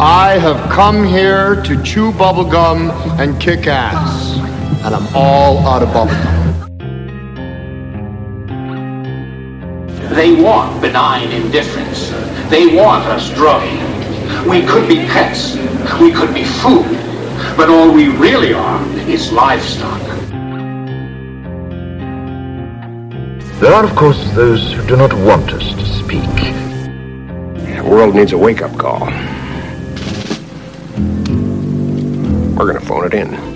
I have come here to chew bubblegum and kick ass. And I'm all out of bubblegum. They want benign indifference. They want us drugged. We could be pets. We could be food. But all we really are is livestock. There are, of course, those who do not want us to speak. The world needs a wake-up call. We're gonna phone it in.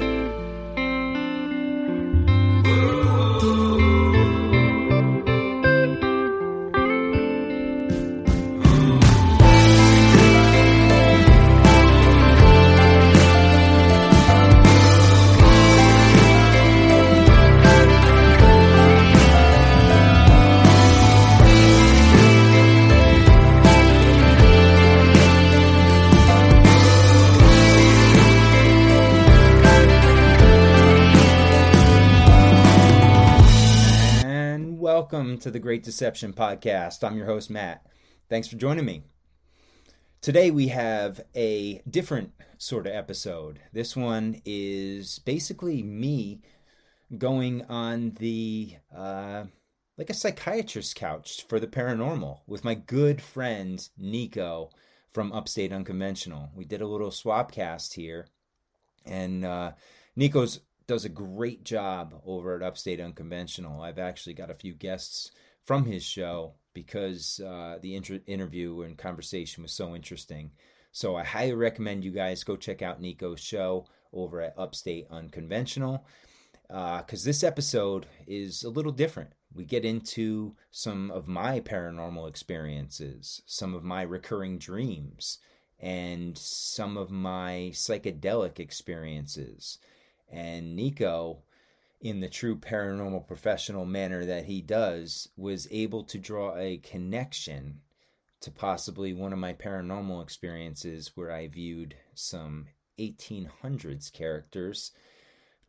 To the Great Deception Podcast. I'm your host, Mat. Thanks for joining me. Today we have a different sort of episode. This one is basically me going on the, uh, like a psychiatrist's couch for the paranormal with my good friend Niko from Upstate Unconventional. We did a little swap cast here, and uh, Niko's does a great job over at Upstate Unconventional. I've actually got a few guests from his show because uh, the inter- interview and conversation was so interesting. So I highly recommend you guys go check out Niko's show over at Upstate Unconventional because this episode is a little different. We get into some of my paranormal experiences, some of my recurring dreams, and some of my psychedelic experiences. And Niko, in the true paranormal professional manner that he does, was able to draw a connection to possibly one of my paranormal experiences where I viewed some 1800s characters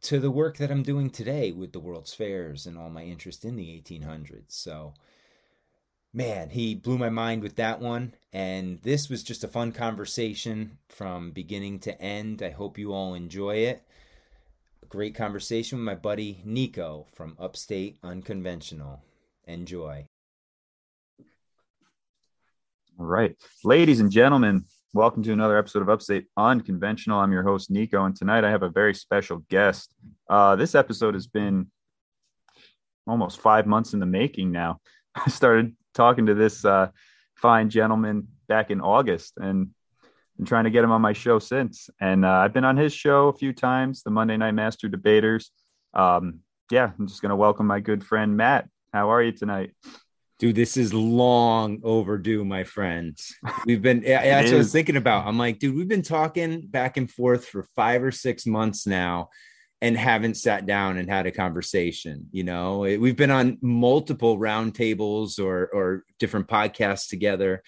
to the work that I'm doing today with the World's Fairs and all my interest in the 1800s. So, man, he blew my mind with that one. And this was just a fun conversation from beginning to end. I hope you all enjoy it great conversation with my buddy Niko from Upstate Unconventional. Enjoy. All right. Ladies and gentlemen, welcome to another episode of Upstate Unconventional. I'm your host, Niko, and tonight I have a very special guest. Uh, this episode has been almost five months in the making now. I started talking to this uh, fine gentleman back in August and been trying to get him on my show since. And uh, I've been on his show a few times, the Monday Night Master Debaters. Um, yeah, I'm just going to welcome my good friend Mat. How are you tonight? Dude, this is long overdue, my friends. We've been, yeah, that's what I was thinking about. I'm like, dude, we've been talking back and forth for five or six months now and haven't sat down and had a conversation. You know, we've been on multiple roundtables or, or different podcasts together.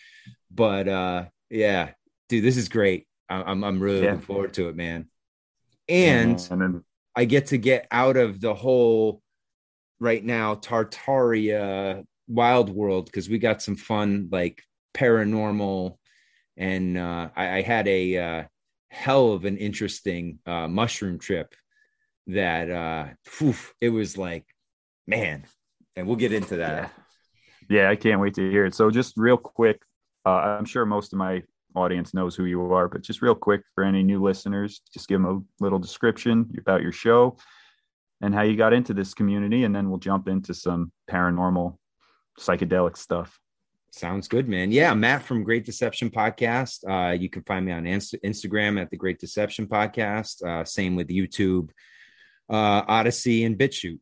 But uh, yeah, dude, this is great. I'm, I'm really yeah. looking forward to it, man. And, yeah, then- I get to get out of the whole right now Tartaria wild world because we got some fun like paranormal and uh, I, I, had a uh, hell of an interesting uh, mushroom trip that uh whew, it was like man and we'll get into that yeah. yeah i can't wait to hear it so just real quick uh, i'm sure most of my audience knows who you are but just real quick for any new listeners just give them a little description about your show and how you got into this community and then we'll jump into some paranormal psychedelic stuff. Sounds good, man. Yeah, Mat from Great Deception Podcast. Uh, you can find me on Inst- Instagram at the Great Deception Podcast. Uh, same with YouTube, uh, Odysee, and BitChute.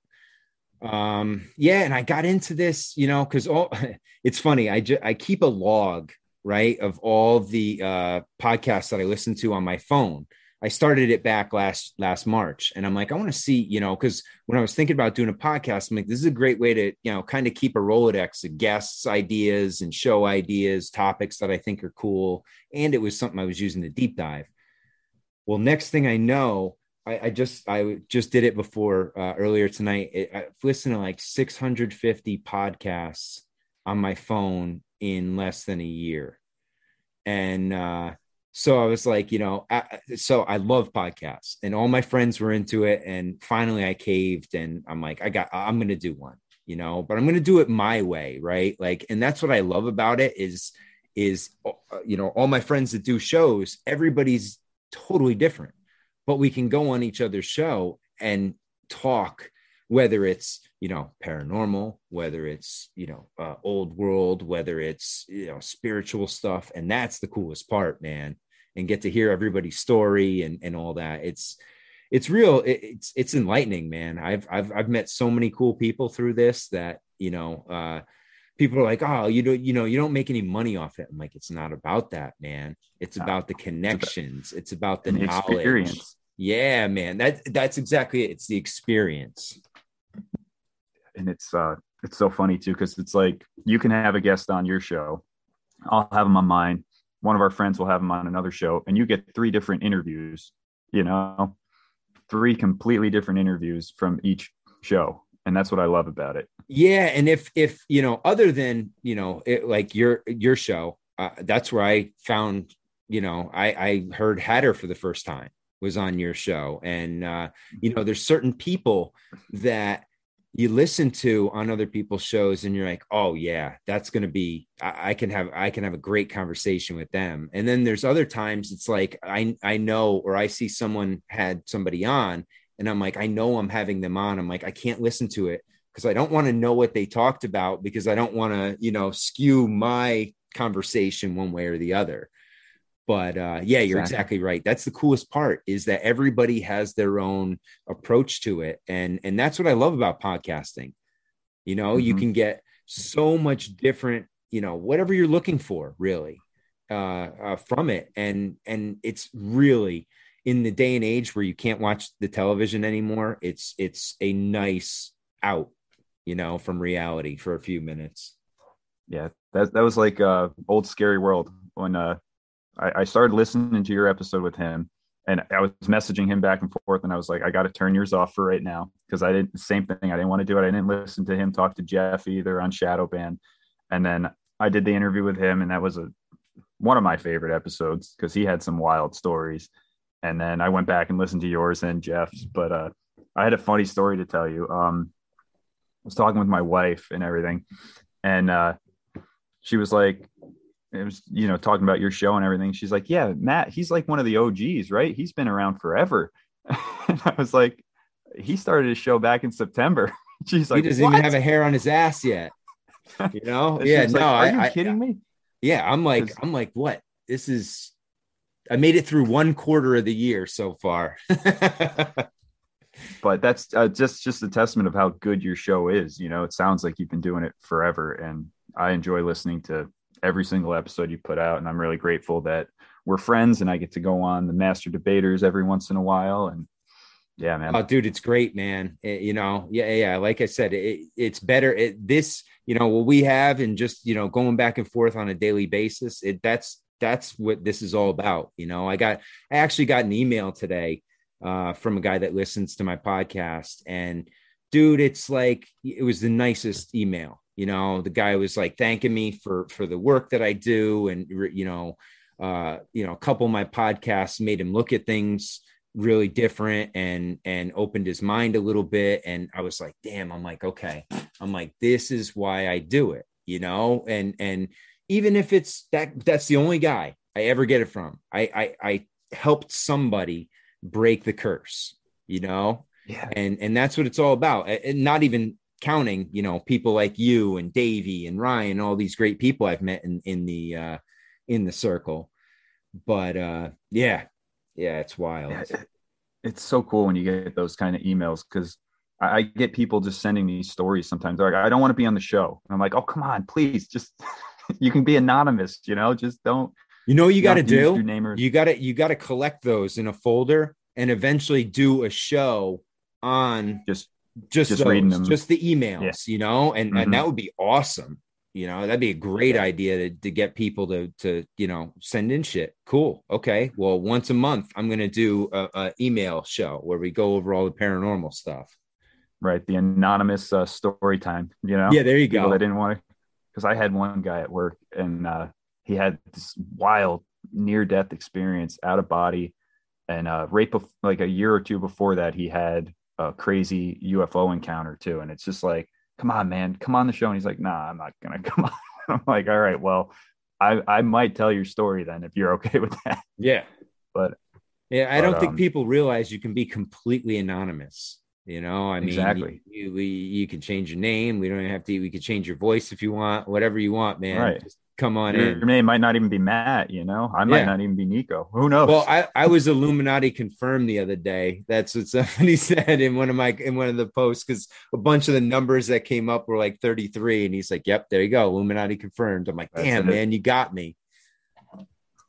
Um, yeah, and I got into this, you know, because all it's funny. I just I keep a log right of all the uh, podcasts that I listen to on my phone. I started it back last last March, and I'm like, I want to see, you know, because when I was thinking about doing a podcast, I'm like, this is a great way to, you know, kind of keep a Rolodex of guests, ideas, and show ideas, topics that I think are cool, and it was something I was using to deep dive. Well, next thing I know, I, I just I just did it before uh, earlier tonight. It, I've listened to like 650 podcasts on my phone in less than a year, and uh, so I was like, you know, I, so I love podcasts and all my friends were into it. And finally I caved and I'm like, I got, I'm to do one, you know, but I'm to do it my way. Right. Like, and that's what I love about it is, is, uh, you know, all my friends that do shows, everybody's totally different, but we can go on each other's show and talk whether it's you know paranormal whether it's you know uh, old world whether it's you know spiritual stuff. And that's the coolest part man and get to hear everybody's story and and all that. It's it's real it, it's it's enlightening man. I've i've i've met so many cool people through this that you know uh people are like oh you don't you know you don't make any money off it. I'm like it's not about that man. It's about the connections. It's about the knowledge. experience. yeah man. That that's exactly it. It's the experience and it's uh it's so funny too because it's like you can have a guest on your show i'll have them on mine one of our friends will have them on another show and you get three different interviews you know? Three completely different interviews from each show and that's what i love about it. Yeah and if if you know other than you know it, like your your show uh, that's where i found you know i i heard hatter for the first time was on your show and uh you know there's certain people that you listen to on other people's shows and you're like oh yeah that's going to be I, I, can have i can have a great conversation with them. And then there's other times it's like i i know or i see someone had somebody on and i'm like i know i'm having them on. I'm like i can't listen to it because i don't want to know what they talked about because i don't want to you know skew my conversation one way or the other but uh, yeah you're exactly. exactly right. That's the coolest part is that everybody has their own approach to it. And and that's what i love about podcasting. You know mm-hmm. you can get so much different you know whatever you're looking for really uh, uh, from it. And and it's really in the day and age where you can't watch the television anymore it's it's a nice out you know from reality for a few minutes. Yeah that that was like uh old scary world when uh I, I started listening to your episode with him and I was messaging him back and forth, and I was like, I got to turn yours off for right now because I didn't. Same thing. I didn't want to do it. I didn't listen to him talk to Jeff either on Shadow Band, and then I did the interview with him, and that was a one of my favorite episodes because he had some wild stories. And then I went back and listened to yours and Jeff's, but uh, I had a funny story to tell you. Um, I was talking with my wife and everything, and uh, she was like, it was you know talking about your show and everything she's like yeah mat he's like one of the og's right? He's been around forever. And i was like he started his show back in september. She's like he doesn't what? even have a hair on his ass yet you know? Yeah no like, are I, you I, kidding me? yeah i'm like i'm like what? This is i made it through one quarter of the year so far. But that's uh, just just a testament of how good your show is you know? It sounds like you've been doing it forever and i enjoy listening to every single episode you put out. And I'm really grateful that we're friends and I get to go on the master debaters every once in a while. And yeah, man. Oh, dude, it's great, man. It, you know, yeah, yeah. Like I said, it, it's better. It, this, you know, what we have and just, you know, going back and forth on a daily basis, it that's, that's what this is all about. You know, I got, I actually got an email today uh, from a guy that listens to my podcast and dude, it's like, it was the nicest email you know the guy was like thanking me for for the work that i do and you know uh you know a couple of my podcasts made him look at things really different and and opened his mind a little bit. And i was like damn i'm like okay. I'm like this is why i do it you know? And and even if it's that that's the only guy i ever get it from. I i, I helped somebody break the curse you know? Yeah. And and that's what it's all about. And not even counting, you know, people like you and Davey and Ryan, all these great people I've met in in the uh, in the circle. But uh, yeah, yeah, it's wild. It's so cool when you get those kind of emails because I, I, get people just sending me stories sometimes. They're like, I don't want to be on the show. And I'm like, oh come on, please, just you can be anonymous, you know, just don't. You know, what you got to do. You got to you got to collect those in a folder and eventually do a show on just just just those, reading them, just the emails, yeah. you know, and mm-hmm. and that would be awesome. You know, that'd be a great yeah. idea to, to get people to to you know send in shit. Cool. Okay. Well, once a month, I'm gonna do a, a email show where we go over all the paranormal stuff. Right. The anonymous uh, story time. You know. Yeah. There you go. I didn't want to, because I had one guy at work and uh, he had this wild near death experience, out of body, and uh, right bef- like a year or two before that, he had a crazy UFO encounter too. And it's just like, come on, man, come on the show. And he's like, nah, I'm not gonna come on. I'm like, all right, well, I I might tell your story then if you're okay with that. Yeah, but yeah, I but, don't think um, people realize you can be completely anonymous. You know, I mean, Exactly. You, you, you can change your name. We don't have to. We could change your voice if you want. Whatever you want, man. Right. Just come on your in. Your name might not even be Mat. You know, I might Yeah. not even be Niko. Who knows? Well, I, I was Illuminati confirmed the other day. That's what somebody said in one of my in one of the posts because a bunch of the numbers that came up were like 33, and he's like, "Yep, there you go, Illuminati confirmed." I'm like, That's "Damn, it. man, you got me."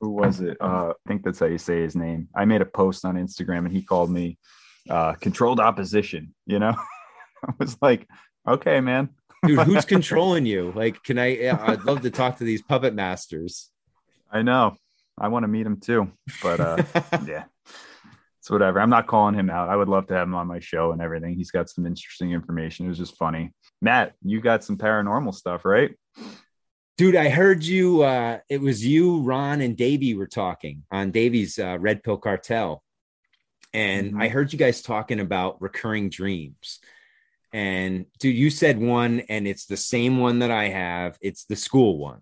who was it? Uh, I think that's how you say his name. I made a post on Instagram and he called me uh, controlled opposition. You know, I was like, okay, man. Dude, who's controlling you? Like, can I? I'd love to talk to these puppet masters. I know. I want to meet him too, but uh, yeah, it's whatever. I'm not calling him out. I would love to have him on my show and everything. He's got some interesting information. It was just funny. Matt, you got some paranormal stuff, right? Dude, I heard you. Uh, it was you, Ron, and Davey were talking on Davey's uh, Red Pill Cartel, and Mhm. I heard you guys talking about recurring dreams. And dude, you said one, and it's the same one that I have. It's the school one.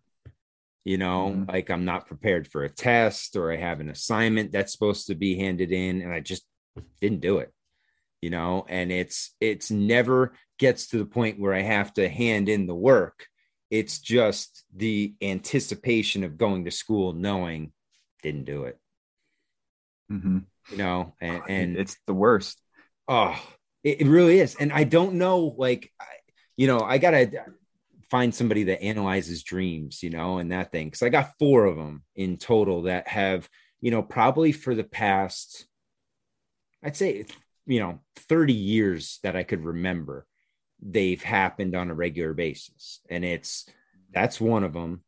You know, Mhm. like I'm not prepared for a test, or I have an assignment that's supposed to be handed in, and I just didn't do it. You know, and it's it's never gets to the point where I have to hand in the work it's just the anticipation of going to school knowing didn't do it Mm-hmm. you know and and it's the worst. oh it, it really is. And i don't know like I, you know i gotta find somebody that analyzes dreams you know and that thing because i got four of them in total that have you know probably for the past i'd say you know 30 years that i could remember they've happened on a regular basis. And it's that's one of them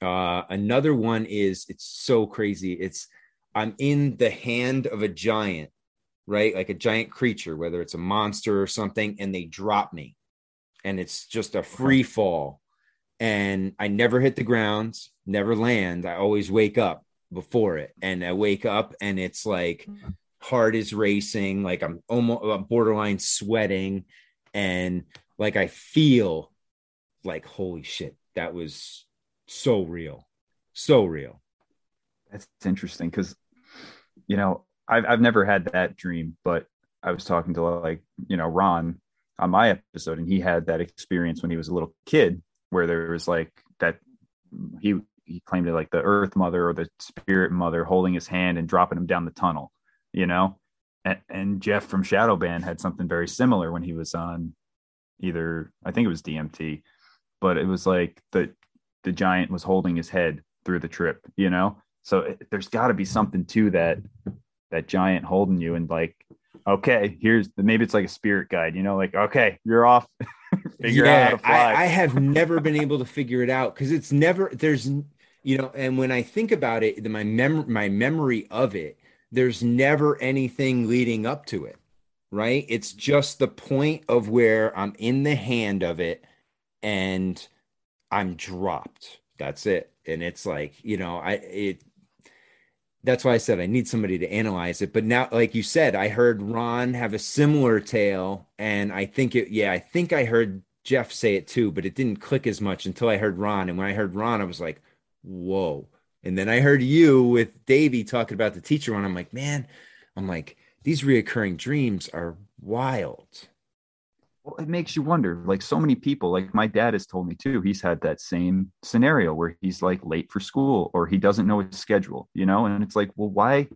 uh another one is it's so crazy. It's i'm in the hand of a giant right? Like a giant creature whether it's a monster or something and they drop me. And it's just a free fall. And i never hit the ground never land. I always wake up before it. And i wake up and it's like heart is racing like i'm almost I'm borderline sweating. And like i feel like holy shit that was so real so real. That's interesting because, you know, I've I've never had that dream, but I was talking to like you know Ron on my episode, and he had that experience when he was a little kid, where there was like that he he claimed it like the Earth Mother or the Spirit Mother holding his hand and dropping him down the tunnel, you know. And, and Jeff from Shadow Band had something very similar when he was on either I think it was DMT, but it was like the the giant was holding his head through the trip, you know. So it, there's got to be something to that that giant holding you and like, okay, here's maybe it's like a spirit guide, you know, like okay, you're off. Figure out how to fly. I, I have never been able to figure it out because it's never there's you know, and when I think about it, the, my mem my memory of it, there's never anything leading up to it, right? It's just the point of where I'm in the hand of it and I'm dropped. That's it. And it's like, you know, I it that's why I said I need somebody to analyze it. But now, like you said, I heard Ron have a similar tale, and I think it, yeah, I think I heard Jeff say it too, but it didn't click as much until I heard Ron. And when I heard Ron, I was like, whoa. And then I heard you with Davey talking about the teacher one. I'm like, man, I'm like, these reoccurring dreams are wild. Well, it makes you wonder. Like so many people, like my dad has told me too. He's had that same scenario where he's like late for school or he doesn't know his schedule, you know. And it's like, well, why,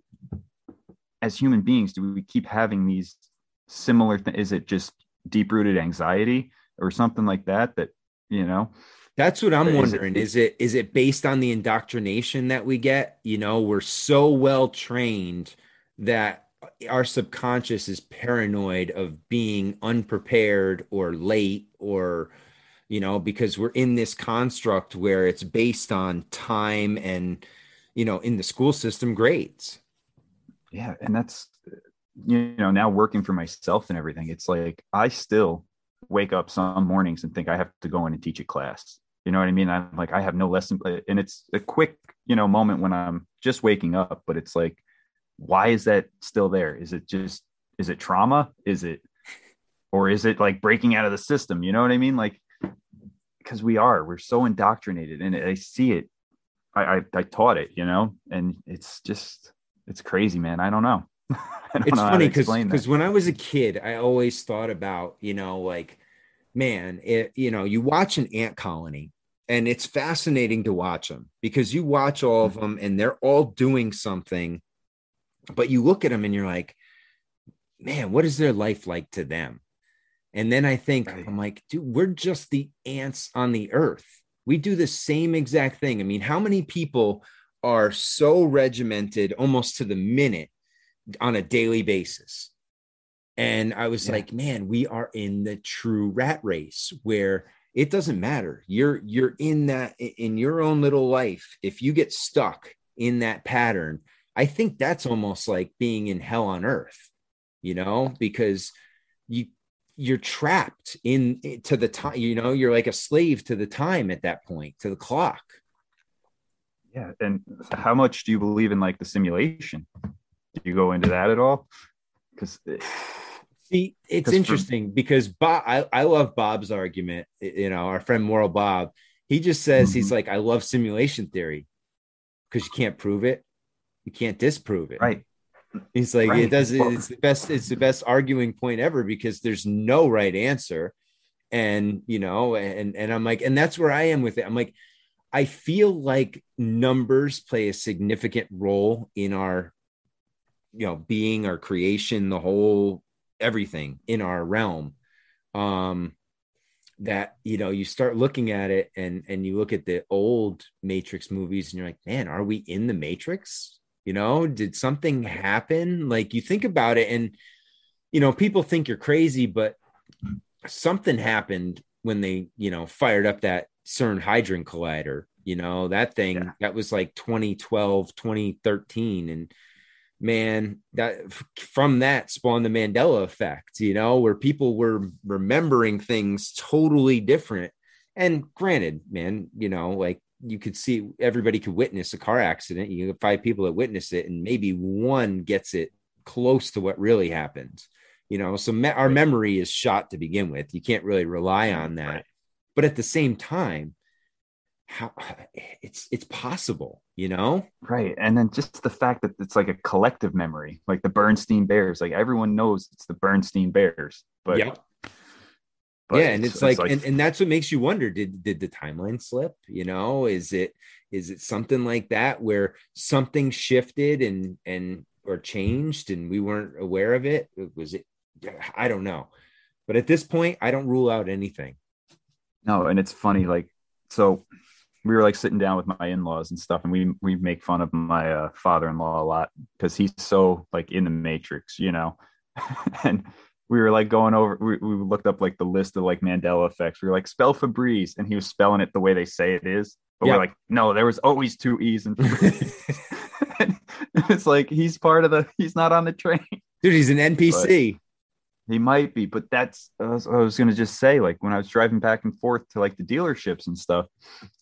as human beings, do we keep having these similar? Th- is it just deep rooted anxiety or something like that? That you know, That's what I'm Is wondering. Is it is it based on the indoctrination that we get? You know, we're so well trained that our subconscious is paranoid of being unprepared or late or you know, because we're in this construct where it's based on time and you know, in the school system grades. yeah and that's you know now working for myself and everything it's like i still wake up some mornings and think i have to go in and teach a class you know what i mean i'm like i have no lesson and it's a quick you know moment when i'm just waking up but it's like why is that still there? Is it just is it trauma? Is it or is it like breaking out of the system? You know what i mean? Like because we are we're so indoctrinated and i see it. I, I i taught it you know? And it's just it's crazy man. I don't know. I don't it's know funny because because when I was a kid, I always thought about you know like, man, it you know you watch an ant colony and it's fascinating to watch them because you watch all of them and they're all doing something, but you look at them and you're like, man, what is their life like to them? And then I think Right. I'm like, dude, we're just the ants on the earth. We do the same exact thing. I mean, how many people are so regimented almost to the minute on a daily basis? And I was Yeah. like, man, we are in the true rat race where it doesn't matter. You're you're in that in your own little life. If you get stuck in that pattern, I think that's almost like being in hell on earth, you know, because you you're trapped in to the time, you know, you're like a slave to the time at that point, to the clock. yeah and how much do you believe in like the simulation? Do you go into that at all? Because See, it's 'Cause for- interesting because Bob, I, I love Bob's argument. You know, our friend Moral Bob, he just says he's mm-hmm. like, I love simulation theory. Because you can't prove it, you can't disprove it. right He's like, Right. it does. It's the best. It's the best arguing point ever because there's no right answer, and you know, and and I'm like, and that's where I am with it. I'm like, I feel like numbers play a significant role in our, you know, being, our creation, the whole everything in our realm. Um, that you know, you start looking at it, and and you look at the old Matrix movies, and you're like, man, are we in the Matrix? You know, did something happen? Like you think about it, and you know, people think you're crazy, but something happened when they, you know, fired up that CERN Hadron Collider. You know, that thing Yeah. that was like 2012, 2013. And man, that from that spawned the Mandela effect, you know, where people were remembering things totally different. And granted, man, you know, like you could see everybody could witness a car accident. You get five people that witness it, and maybe one gets it close to what really happened. You know, so me- our memory is shot to begin with. You can't really rely on that. Right. But at the same time, how it's it's possible, you know? right and then just the fact that it's like a collective memory like the bernstein bears like everyone knows it's the bernstein bears but, Yep. But yeah, and it's, like, and, and that's what makes you wonder: did did the timeline slip? You know, is it is it something like that where something shifted and and or changed and we weren't aware of it? Was it? I don't know, but at this point, I don't rule out anything. No, and it's funny, like so we were like sitting down with my in-laws and stuff, and we we make fun of my uh, father-in-law a lot because he's so like in the matrix, you know. and we were like going over we, we looked up like the list of like Mandela effects. We were like spell Febreze, and he was spelling it the way they say it is. But Yeah. we're like, no, there was always two E's and it's like he's part of the he's not on the train. Dude, he's an NPC. He might be, but that's I was, I was gonna just say, like when I was driving back and forth to like the dealerships and stuff,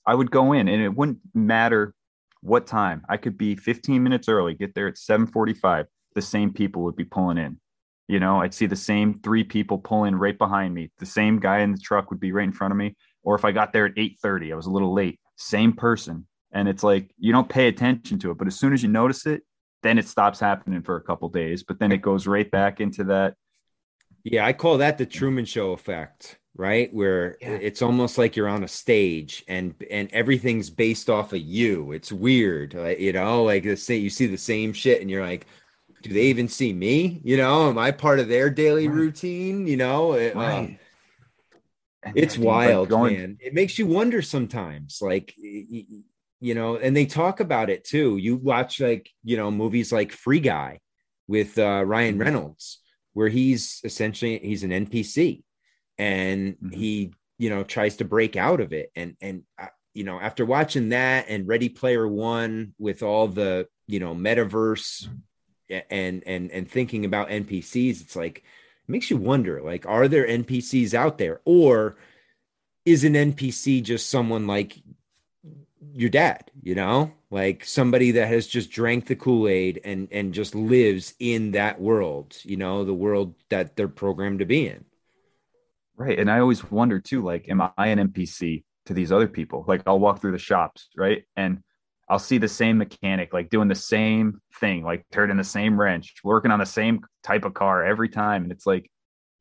I would go in and it wouldn't matter what time. I could be 15 minutes early, get there at 7:45. The same people would be pulling in. You know, I'd see the same three people pull in right behind me. The same guy in the truck would be right in front of me. Or if I got there at 8:30, I was a little late. Same person. And it's like you don't pay attention to it, but as soon as you notice it, then it stops happening for a couple days. But then it goes right back into that Yeah, I call that the Truman Show effect, right? Where Yeah. it's almost like you're on a stage and and everything's based off of you. It's weird, like, you know, like the same. you see the same shit and you're like, do they even see me? You know, am I part of their daily Right. routine? You know, It- uh, Right. And it's yeah, dude, like, wild, going- man. It makes you wonder sometimes, like you know, and they talk about it too. You watch like you know movies like Free Guy with uh, Ryan Mhm. Reynolds, where he's essentially he's an NPC, and Mhm. he you know tries to break out of it, and and uh, you know after watching that and Ready Player One with all the you know metaverse a- and and and thinking about NPCs, it's like it makes you wonder like are there npcs out there or is an npc just someone like your dad, you know, like somebody that has just drank the Kool Aid and and just lives in that world, you know, the world that they're programmed to be in. Right. And I always wonder too, like, am I an NPC to these other people? Like, I'll walk through the shops, right, and I'll see the same mechanic, like doing the same thing, like turning the same wrench, working on the same type of car every time, and it's like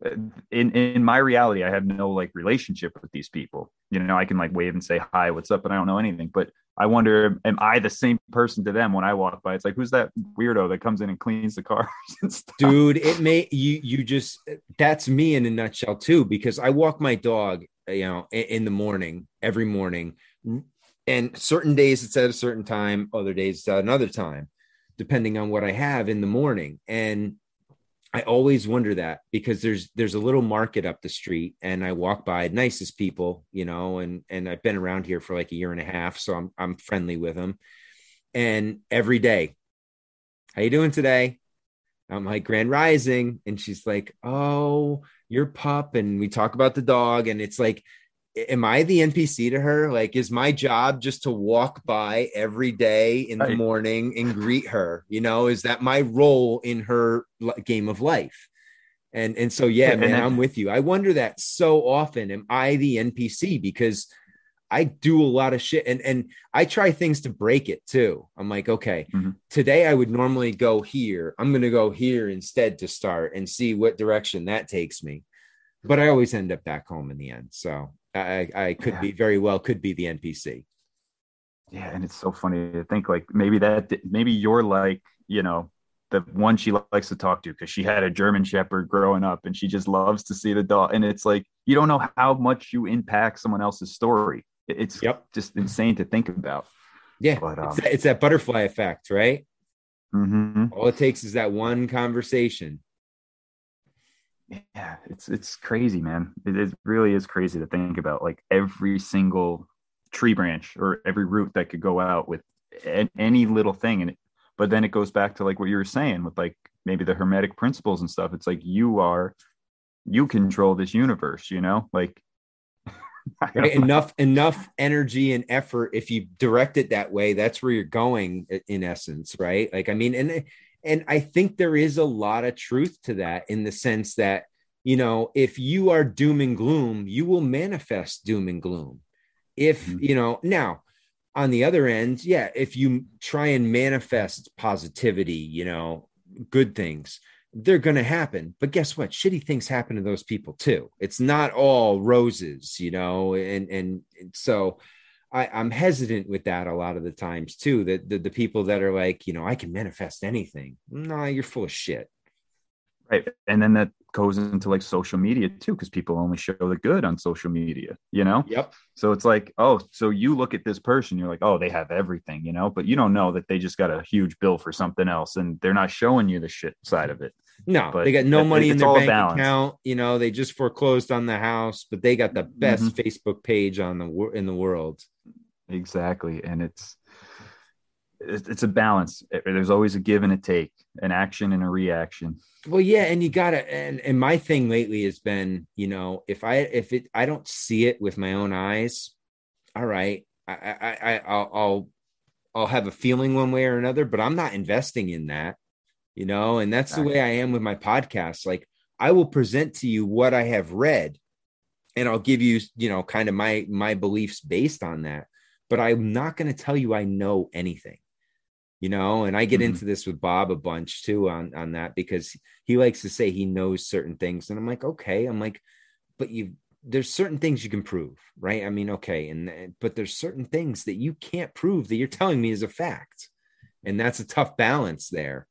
uh, in in my reality i have no like relationship with these people. You know i can like wave and say hi what's up? but i don't know anything. But i wonder am i the same person to them when i walk by? It's like who's that weirdo that comes in and cleans the cars dude it may you you just that's me in a nutshell too because i walk my dog you know in the morning every morning and certain days it's at a certain time other days it's at another time depending on what i have in the morning and I always wonder that because there's there's a little market up the street and I walk by nicest people, you know, and and I've been around here for like a year and a half, so I'm I'm friendly with them. And every day, how you doing today? I'm like Grand Rising, and she's like, "Oh, your pup," and we talk about the dog, and it's like am I the NPC to her? Like, is my job just to walk by every day in the morning and greet her? You know, is that my role in her game of life? And and so yeah, man, I'm with you. I wonder that so often. Am I the NPC? Because I do a lot of shit and and I try things to break it too. I'm like, okay, mm-hmm. today I would normally go here. I'm gonna go here instead to start and see what direction that takes me. But I always end up back home in the end. So I, I could yeah. be very well could be the NPC. Yeah, and it's so funny to think like maybe that maybe you're like you know the one she likes to talk to because she had a German Shepherd growing up and she just loves to see the dog. And it's like you don't know how much you impact someone else's story. It's yep. just insane to think about. Yeah, but, um, it's, that, it's, that, butterfly effect, right? Mm-hmm. All it takes is that one conversation yeah it's it's crazy man. It, it really is crazy to think about like every single tree branch or every root that could go out with any little thing. And it, but then it goes back to like what you were saying with like maybe the hermetic principles and stuff. It's like you are you control this universe you know? Like right? enough enough energy and effort if you direct it that way that's where you're going in essence right? Like i mean and and I think there is a lot of truth to that in the sense that, you know, if you are doom and gloom, you will manifest doom and gloom. If, mm-hmm. you know, now on the other end, yeah, if you try and manifest positivity, you know, good things, they're going to happen. But guess what? Shitty things happen to those people too. It's not all roses, you know, and, and, and so, I, am hesitant with that a lot of the times too. That the, the people that are like, you know, I can manifest anything. No, you're full of shit. Right. And then that goes into like social media too, because people only show the good on social media, you know? Yep. So it's like, oh, so you look at this person, you're like, oh, they have everything, you know, but you don't know that they just got a huge bill for something else and they're not showing you the shit side of it. No, but they got no money in their bank account. You know, they just foreclosed on the house, but they got the best mm-hmm. Facebook page on the in the world. Exactly, and it's it's a balance. There's always a give and a take, an action and a reaction. Well, yeah, and you gotta. And and my thing lately has been, you know, if I if it I don't see it with my own eyes, all right, I I, I I'll, I'll I'll have a feeling one way or another, but I'm not investing in that, you know. And that's the way I am with my podcast. Like I will present to you what I have read, and I'll give you, you know, kind of my my beliefs based on that but I'm not going to tell you I know anything. You know, and I get mm-hmm. into this with Bob a bunch too on on that because he likes to say he knows certain things and I'm like, "Okay." I'm like, "But you there's certain things you can prove, right? I mean, okay, and but there's certain things that you can't prove that you're telling me is a fact. And that's a tough balance there.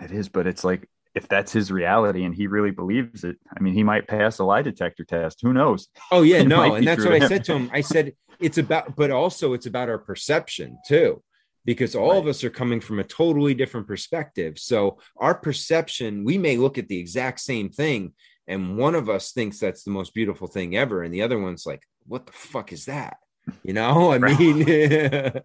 It is, but it's like if that's his reality and he really believes it, I mean, he might pass a lie detector test. Who knows? Oh yeah, no, and that's what I said to him. I said it's about, but also it's about our perception too, because all right. of us are coming from a totally different perspective. So our perception, we may look at the exact same thing, and one of us thinks that's the most beautiful thing ever, and the other one's like, "What the fuck is that?" You know, I mean,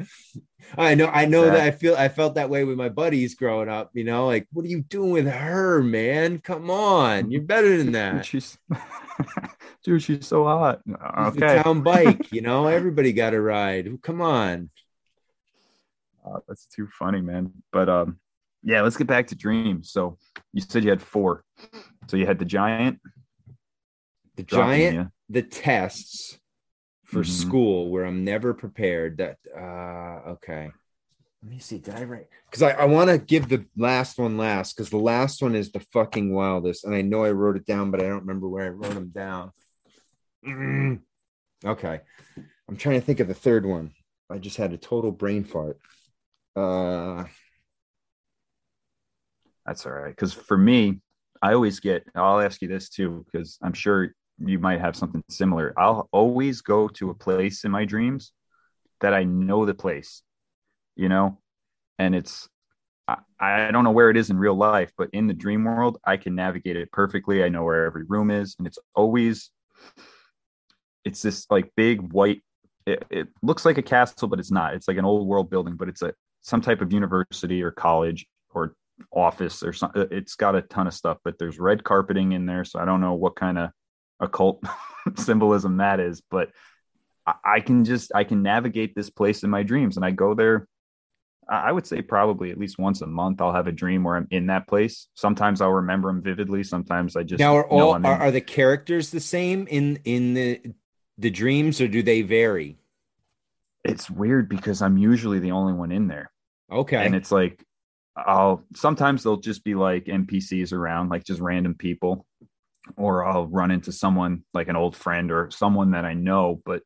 I know, I know that I feel, I felt that way with my buddies growing up. You know, like, what are you doing with her, man? Come on, you're better than that. She's dude, she's so hot. Okay. the town bike, you know, everybody got a ride. Come on. Uh, that's too funny, man. But um, yeah, let's get back to dreams. So you said you had four. So you had the giant, The giant, the tests for Mhm. school where I'm never prepared. That uh okay. Let me see. Did I write? Because I, I want to give the last one last because the last one is the fucking wildest. And I know I wrote it down, but I don't remember where I wrote them down. Mm. Okay. I'm trying to think of the third one. I just had a total brain fart. Uh That's all right. Because for me, I always get, I'll ask you this too, because I'm sure you might have something similar. I'll always go to a place in my dreams that I know the place, you know, and it's, I, I don't know where it is in real life, but in the dream world, I can navigate it perfectly. I know where every room is, and it's always, it's this like big white, it, it looks like a castle, but it's not. It's like an old world building, but it's a some type of university or college or office or something. It's got a ton of stuff, but there's red carpeting in there. So I don't know what kind of occult symbolism that is, but I, I can just, I can navigate this place in my dreams and I go there. I would say probably at least once a month, I'll have a dream where I'm in that place. Sometimes I'll remember them vividly. Sometimes I just now are all are, are the characters the same in in the the dreams or do they vary? it's weird because I'm usually the only one in there. Okay. and it's like i'll sometimes they'll just be like npcs around like just random people or i'll run into someone like an old friend or someone that i know but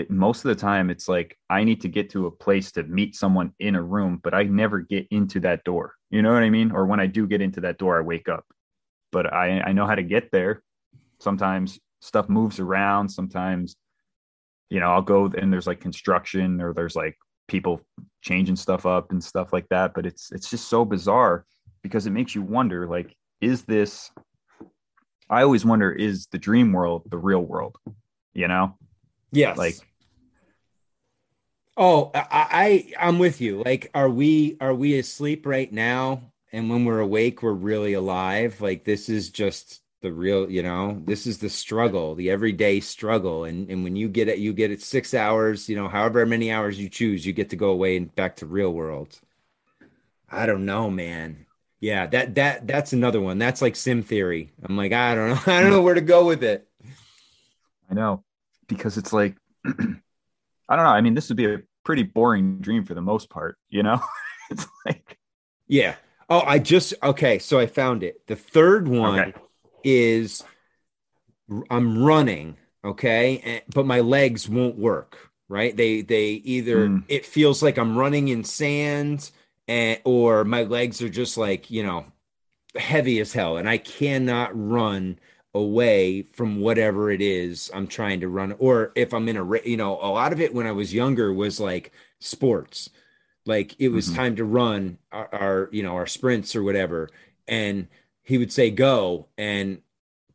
it, most of the time it's like i need to get to a place to meet someone in a room but i never get into that door. You know what i mean? Or when i do get into that door i wake up. But i i know how to get there. Sometimes stuff moves around. Sometimes you know i'll go and there's like construction or there's like people changing stuff up and stuff like that. But it's it's just so bizarre because it makes you wonder like is this i always wonder is the dream world the real world you know yes. like Oh, I, I I'm with you. Like, are we are we asleep right now? And when we're awake, we're really alive. Like this is just the real, you know, this is the struggle, the everyday struggle. And and when you get it, you get it six hours, you know, however many hours you choose, you get to go away and back to real world. I don't know, man. Yeah, that that that's another one. That's like sim theory. I'm like, I don't know. I don't know where to go with it. i know because it's like i don't know i mean this would be a pretty boring dream for the most part you know it's like Yeah. Oh, I just okay. So I found it. The third one Okay. is I'm running, okay, and, but my legs won't work. Right? They they either Mm. it feels like I'm running in sand, and or my legs are just like you know heavy as hell, and I cannot run away from whatever it is I'm trying to run. Or if I'm in a you know a lot of it when I was younger was like sports like it was Mhm. time to run our, our you know our sprints or whatever and he would say go and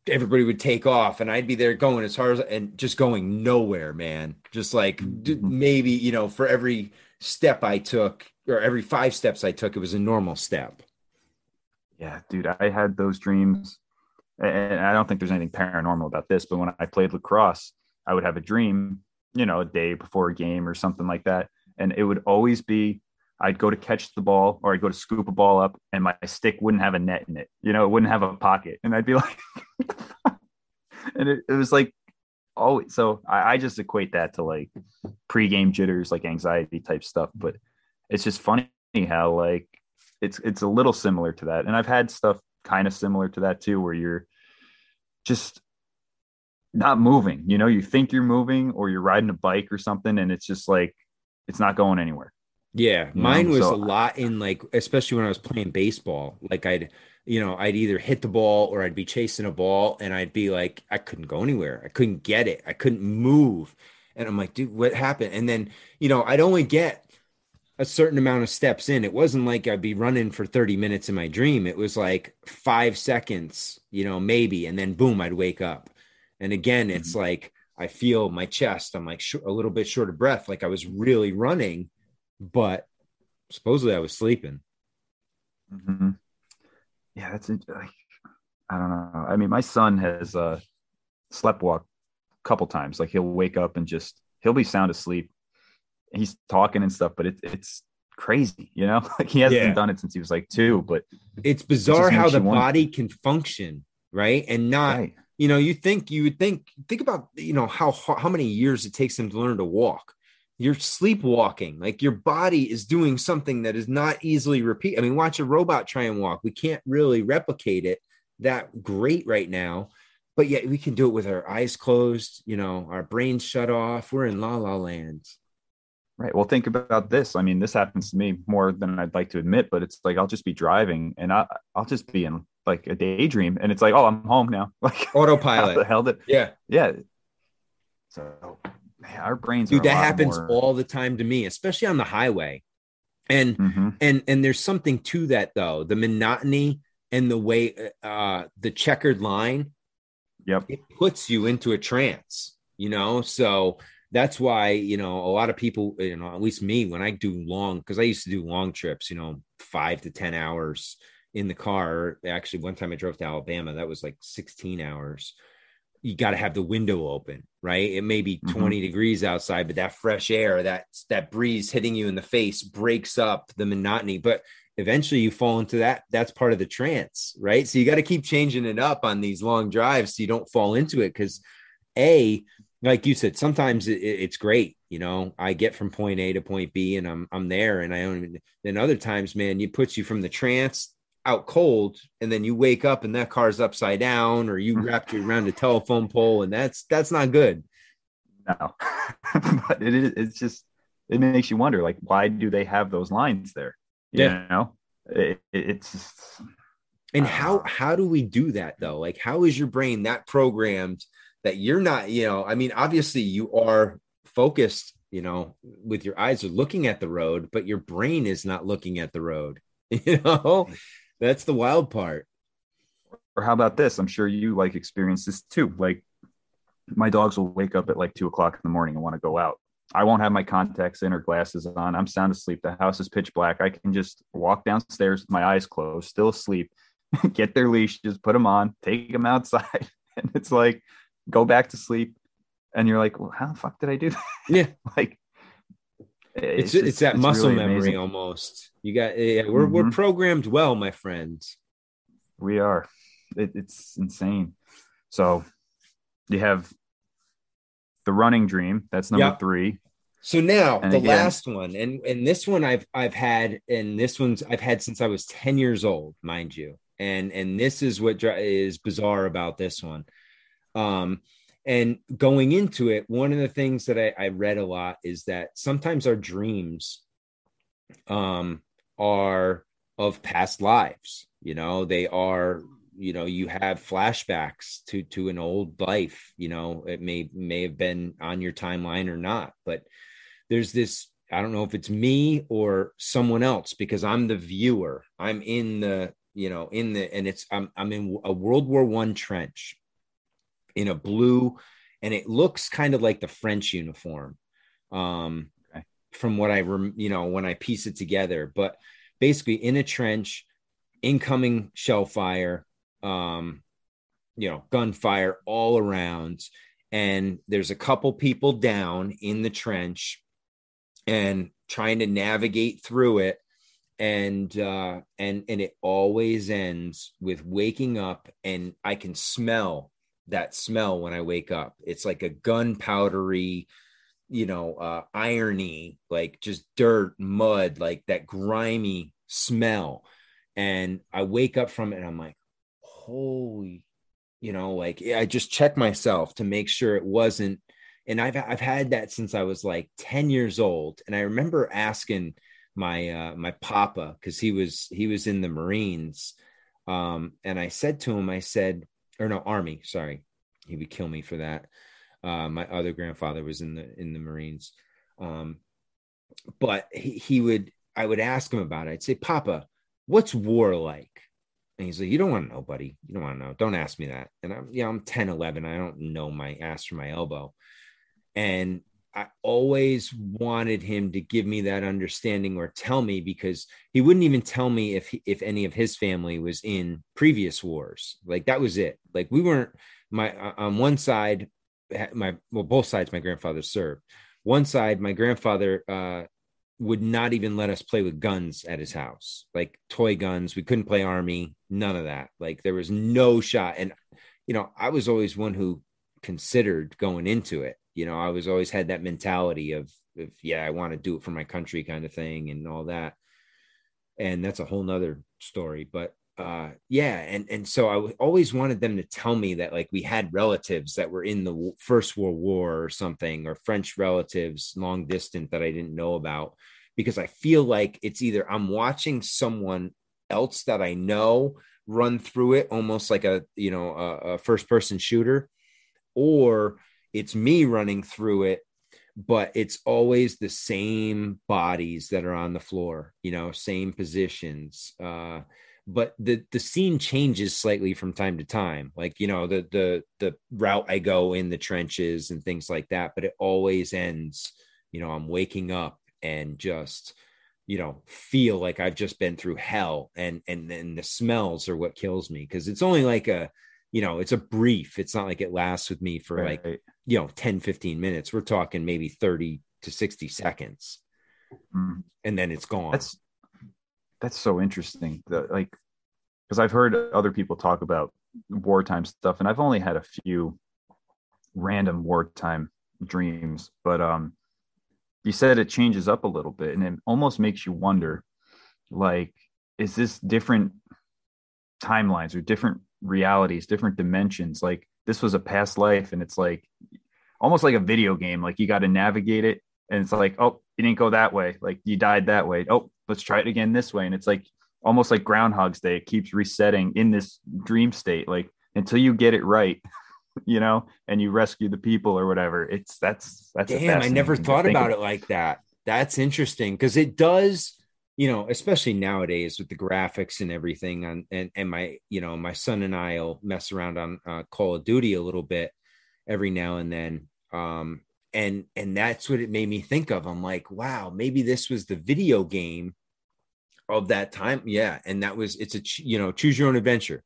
everybody would take off and i'd be there going as hard as and just going nowhere man just like Mhm. maybe you know for every step i took or every five steps i took it was a normal step Yeah, dude, I had those dreams. And I don't think there's anything paranormal about this, but when I played lacrosse, I would have a dream, you know, a day before a game or something like that. And it would always be I'd go to catch the ball or I'd go to scoop a ball up and my stick wouldn't have a net in it. You know, it wouldn't have a pocket. And I'd be like, and it, it was like, oh, so I, I just equate that to like pregame jitters, like anxiety type stuff. But it's just funny how like it's it's a little similar to that and i've had stuff kind of similar to that too where you're just not moving you know you think you're moving or you're riding a bike or something and it's just like it's not going anywhere Yeah, You mine know, was so- a lot in like, especially when I was playing baseball. Like I'd, you know, I'd either hit the ball or I'd be chasing a ball and I'd be like, I couldn't go anywhere. I couldn't get it. I couldn't move. And I'm like, dude, what happened? And then, you know, I'd only get a certain amount of steps in. It wasn't like I'd be running for 30 minutes in my dream. It was like five seconds, you know, maybe. And then boom, I'd wake up. And again, it's like, I feel my chest. I'm like sh- a little bit short of breath, like I was really running, but supposedly I was sleeping. hmm yeah that's like i don't know i mean my son has uh a couple times. Like he'll wake up and just he'll be sound asleep. He's talking and stuff, but it, it's crazy, you know. Like he hasn't Yeah. done it since he was like two, but It's bizarre how the body can function, right? And not right. you know you think you would think think about you know how how many years it takes them to learn to walk you're sleepwalking like your body is doing something that is not easily repeat i mean watch a robot try and walk we can't really replicate it that great right now but yet we can do it with our eyes closed you know our brains shut off we're in la la land Right. Well, think about this. I mean, this happens to me more than I'd like to admit, but it's like I'll just be driving and I, I'll just be in like a daydream, and it's like, oh, I'm home now. Like, how the autopilot hell did? yeah Yeah. So, man, our brains. dude that happens more- all the time to me especially on the highway and Mhm. and and there's something to that though the monotony and the way uh the checkered line Yep. it puts you into a trance you know so that's why you know a lot of people you know at least me when i do long because i used to do long trips you know five to ten hours in the car. Actually one time i drove to alabama that was like 16 hours. You got to have the window open right? It may be Mhm. 20 degrees outside but that fresh air that that breeze hitting you in the face breaks up the monotony. But eventually you fall into that that's part of the trance right? So you got to keep changing it up on these long drives so you don't fall into it because a like you said sometimes it, it- it's great you know i get from point a to point b and i'm i'm there and i don't even then other times man it puts you from the trance out cold and then you wake up and that car's upside down or you wrapped you around a telephone pole and that's that's not good No, but it is. It's just it makes you wonder, like, why do they have those lines there? You Yeah. know, it, it, it's just, And how how do we do that though? Like how is your brain that programmed that you're not, you know, I mean, obviously you are focused, you know, with your eyes are looking at the road, but your brain is not looking at the road. You know, that's the wild part. or how about this? I'm sure you like experience this too. Like, my dogs will wake up at like two o'clock in the morning and want to go out. I won't have my contacts in or glasses on. I'm sound asleep. The house is pitch black. I can just walk downstairs my eyes closed, still asleep, get their leashes, put them on, take them outside. And it's like, go back to sleep. And you're like, well, how the fuck did I do that? Yeah. like, It's just- it's, that it's muscle really memory amazing. almost. You got yeah, we're we're Mhm. programmed well, my friends. We are. It, it's insane. So you have the running dream. That's number Yeah. three. So now And the again- last one, and and this one I've I've had, and this one's I've had since I was ten years old, mind you, and and this is what is bizarre about this one. Um, and going into it, one of the things that I, I read a lot is that sometimes our dreams, um, are of past lives. You know, they are. You know, you have flashbacks to to an old life. You know, it may may have been on your timeline or not, but there's this i don't know if it's me or someone else because i'm the viewer i'm in the you know in the and it's i'm, I'm in a world war one trench in a blue and it looks kind of like the french uniform um Okay. from what i rem, you know when i piece it together but basically in a trench incoming shell fire um you know gunfire all around and there's a couple people down in the trench and trying to navigate through it and uh and and it always ends with waking up and i can smell that smell when i wake up it's like a gunpowdery you know uh irony like just dirt mud like that grimy smell and i wake up from it and i'm like holy you know like i just check myself to make sure it wasn't and I've I've had that since I was like 10 years old. And I remember asking my uh my papa because he was he was in the Marines. Um, and I said to him, I said, or no, army, sorry, he would kill me for that. Uh, my other grandfather was in the in the Marines. Um, but he, he would I would ask him about it. I'd say, Papa, what's war like? And he's like, You don't want to know, buddy. You don't want to know. Don't ask me that. And I'm, you know, I'm 10, 11. I don't know my ass from my elbow. And I always wanted him to give me that understanding or tell me because he wouldn't even tell me if he, if any of his family was in previous wars. Like that was it. Like we weren't my on one side my well both sides my grandfather served. One side, my grandfather uh, would not even let us play with guns at his house, like toy guns. We couldn't play army, none of that. Like there was no shot. And you know, I was always one who considered going into it. You know, I was always had that mentality of, yeah, I want to do it for my country kind of thing and all that. And that's a whole nother story. But uh yeah and and so I always wanted them to tell me that like we had relatives that were in the first world war or something or french relatives long distant that i didn't know about because i feel like it's either i'm watching someone else that i know run through it almost like a you know a, a first person shooter or it's me running through it but it's always the same bodies that are on the floor you know same positions uh but the the scene changes slightly from time to time like you know the the the route i go in the trenches and things like that but it always ends you know i'm waking up and just you know feel like i've just been through hell and and then the smells are what kills me because it's only like a you know it's a brief it's not like it lasts with me for right. like you know 10 15 minutes we're talking maybe 30 to 60 seconds mm. and then it's gone that's that's so interesting. The, like, because I've heard other people talk about wartime stuff, and I've only had a few random wartime dreams, but um, you said it changes up a little bit, and it almost makes you wonder, like, is this different timelines or different realities, different dimensions? Like, this was a past life, and it's like almost like a video game. Like, you got to navigate it, and it's like, oh, you didn't go that way. Like, you died that way. Oh, let's try it again this way and it's like almost like groundhog's day it keeps resetting in this dream state like until you get it right you know and you rescue the people or whatever it's that's that's damn i never thought about it like that that's interesting because it does you know especially nowadays with the graphics and everything on and and my you know my son and i'll mess around on uh, call of duty a little bit every now and then um and and that's what it made me think of. I'm like wow maybe this was the video game of that time. Yeah and that was it's a you know choose your own adventure.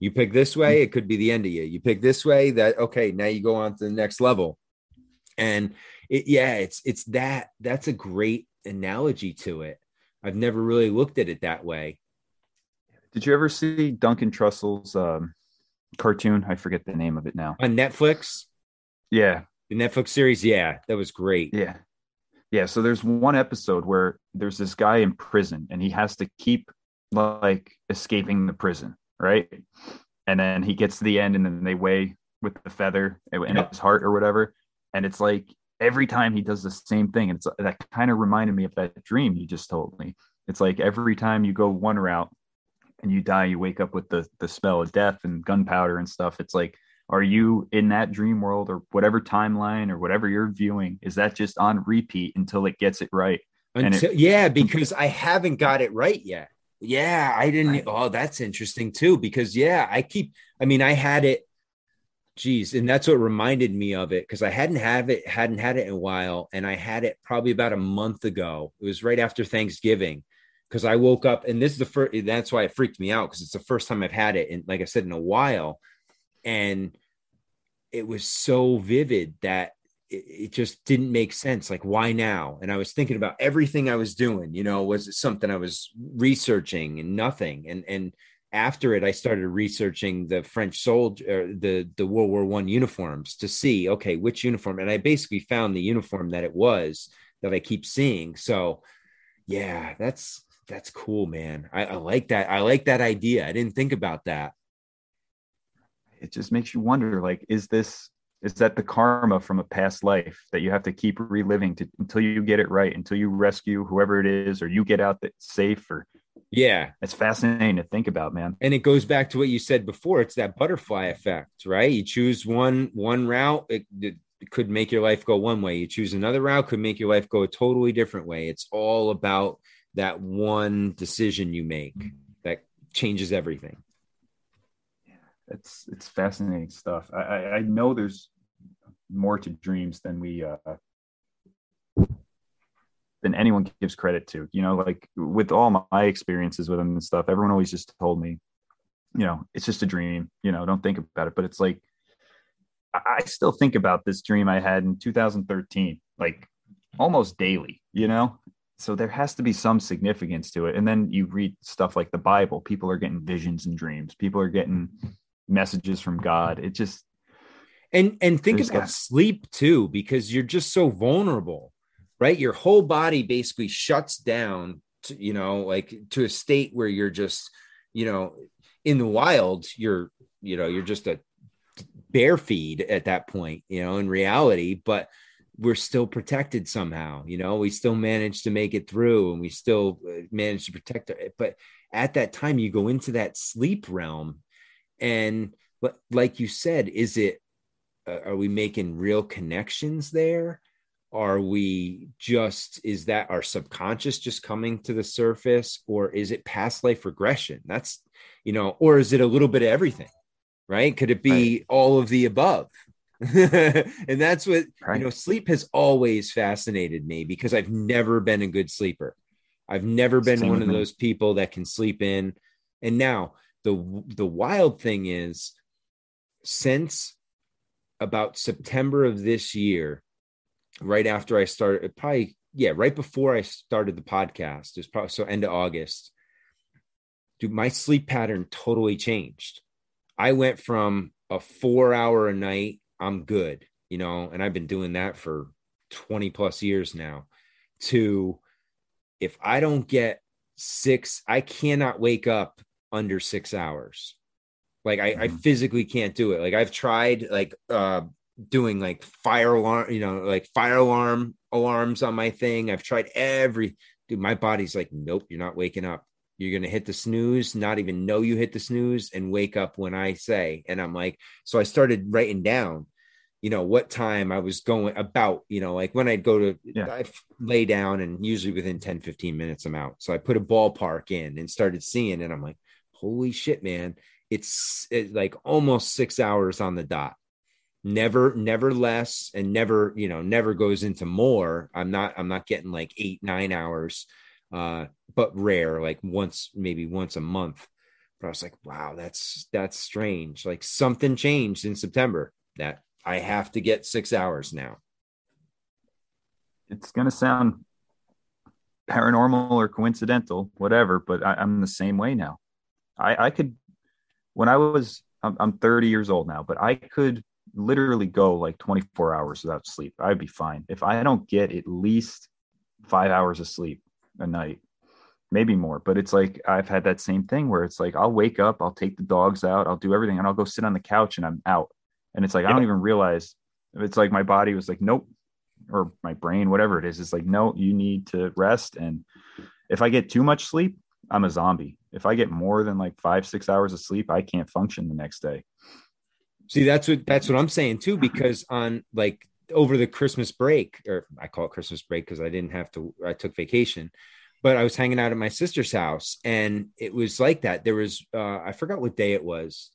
You pick this way it could be the end of you. You pick this way that okay now you go on to the next level. And it, yeah it's it's that that's a great analogy to it i've never really looked at it that way did you ever see duncan trussell's um, cartoon i forget the name of it now on netflix yeah the Netflix series, yeah, that was great. Yeah. Yeah. So there's one episode where there's this guy in prison and he has to keep like escaping the prison, right? And then he gets to the end and then they weigh with the feather in yep. his heart or whatever. And it's like every time he does the same thing. And it's that kind of reminded me of that dream you just told me. It's like every time you go one route and you die, you wake up with the the smell of death and gunpowder and stuff. It's like are you in that dream world or whatever timeline or whatever you're viewing is that just on repeat until it gets it right until, it, yeah because i haven't got it right yet yeah i didn't oh that's interesting too because yeah i keep i mean i had it geez and that's what reminded me of it because i hadn't have it hadn't had it in a while and i had it probably about a month ago. It was right after thanksgiving because i woke up and this is the first that's why it freaked me out because it's the first time i've had it and like i said in a while and it was so vivid that it, it, just didn't make sense like why now? And i was thinking about everything i was doing you know was it something i was researching and nothing and and after it i started researching the french soldier uh, the the world war one uniforms to see okay which uniform and i basically found the uniform that it was that i keep seeing. So yeah that's that's cool man. I, I like that i like that idea. I didn't think about that. It just makes you wonder like is this is that the karma from a past life that you have to keep reliving to, until you get it right until you rescue whoever it is or you get out that safe or yeah. It's fascinating to think about man. And it goes back to what you said before. It's that butterfly effect right? You choose one one route it, it could make your life go one way. You choose another route could make your life go a totally different way. It's all about that one decision you make that changes everything. Yeah, it's it's fascinating stuff. I, I, I know there's more to dreams than we uh, than anyone gives credit to. You know, like with all my experiences with them and stuff, everyone always just told me, you know, it's just a dream. You know, don't think about it. But it's like I still think about this dream I had in 2013, like almost daily, you know? So there has to be some significance to it. And then you read stuff like the Bible, people are getting visions and dreams, people are getting messages from God. It just and and think about sleep too because you're just so vulnerable right? Your whole body basically shuts down to, you know like to a state where you're just you know in the wild you're you know you're just a bear feed at that point you know in reality but we're still protected somehow you know? We still manage to make it through and we still uh, manage to protect it but at that time you go into that sleep realm and like you said is it uh, are we making real connections there are we just is that our subconscious just coming to the surface or is it past life regression? That's you know or is it a little bit of everything right? Could it be all of the above? And that's what Right. you know sleep has always fascinated me because i've never been a good sleeper. I've never been Same one of those people that can sleep in. And now the the wild thing is since about September of this year, right after I started, probably yeah, right before I started the podcast, It was probably so end of August. Dude, my sleep pattern totally changed. I went from a four hour a night, I'm good, you know, and I've been doing that for 20 plus years now, to if I don't get six, I cannot wake up under six hours. Like I, I Mhm. physically can't do it. Like I've tried like uh doing like fire alarm, you know, like fire alarm alarms on my thing. I've tried every dude, my body's like, nope, you're not waking up. You're gonna hit the snooze, not even know you hit the snooze, and wake up when I say. And I'm like, so I started writing down, you know, what time I was going about, you know, like when I'd go to Yeah. I lay down and usually within 10, 15 minutes I'm out. So I put a ballpark in and started seeing, and I'm like, holy shit, man. It's, it's like almost six hours on the dot never never less and never you know never goes into more. I'm not i'm not getting like eight nine hours uh but rare like once maybe once a month. But i was like wow that's that's strange. Like something changed in september that i have to get six hours now. It's to sound paranormal or coincidental, whatever, but I, I'm the same way now. I, I could, when I was, I'm, I'm 30 years old now, but I could literally go like 24 hours without sleep. I'd be fine. If I don't get at least five hours of sleep a night, maybe more, but it's like I've had that same thing where it's like I'll wake up, I'll take the dogs out, I'll do everything, and I'll go sit on the couch and I'm out. And it's like I don't even realize it's like my body was like, nope, or my brain, whatever it is, it's like, no, you need to rest. And if I get too much sleep, I'm a zombie. If I get more than like five, six hours of sleep, I can't function the next day. See, that's what that's what I'm saying too, because on like over the Christmas break, or I call it Christmas break because I didn't have to, I took vacation, but I was hanging out at my sister's house and it was like that. There was, uh, I forgot what day it was.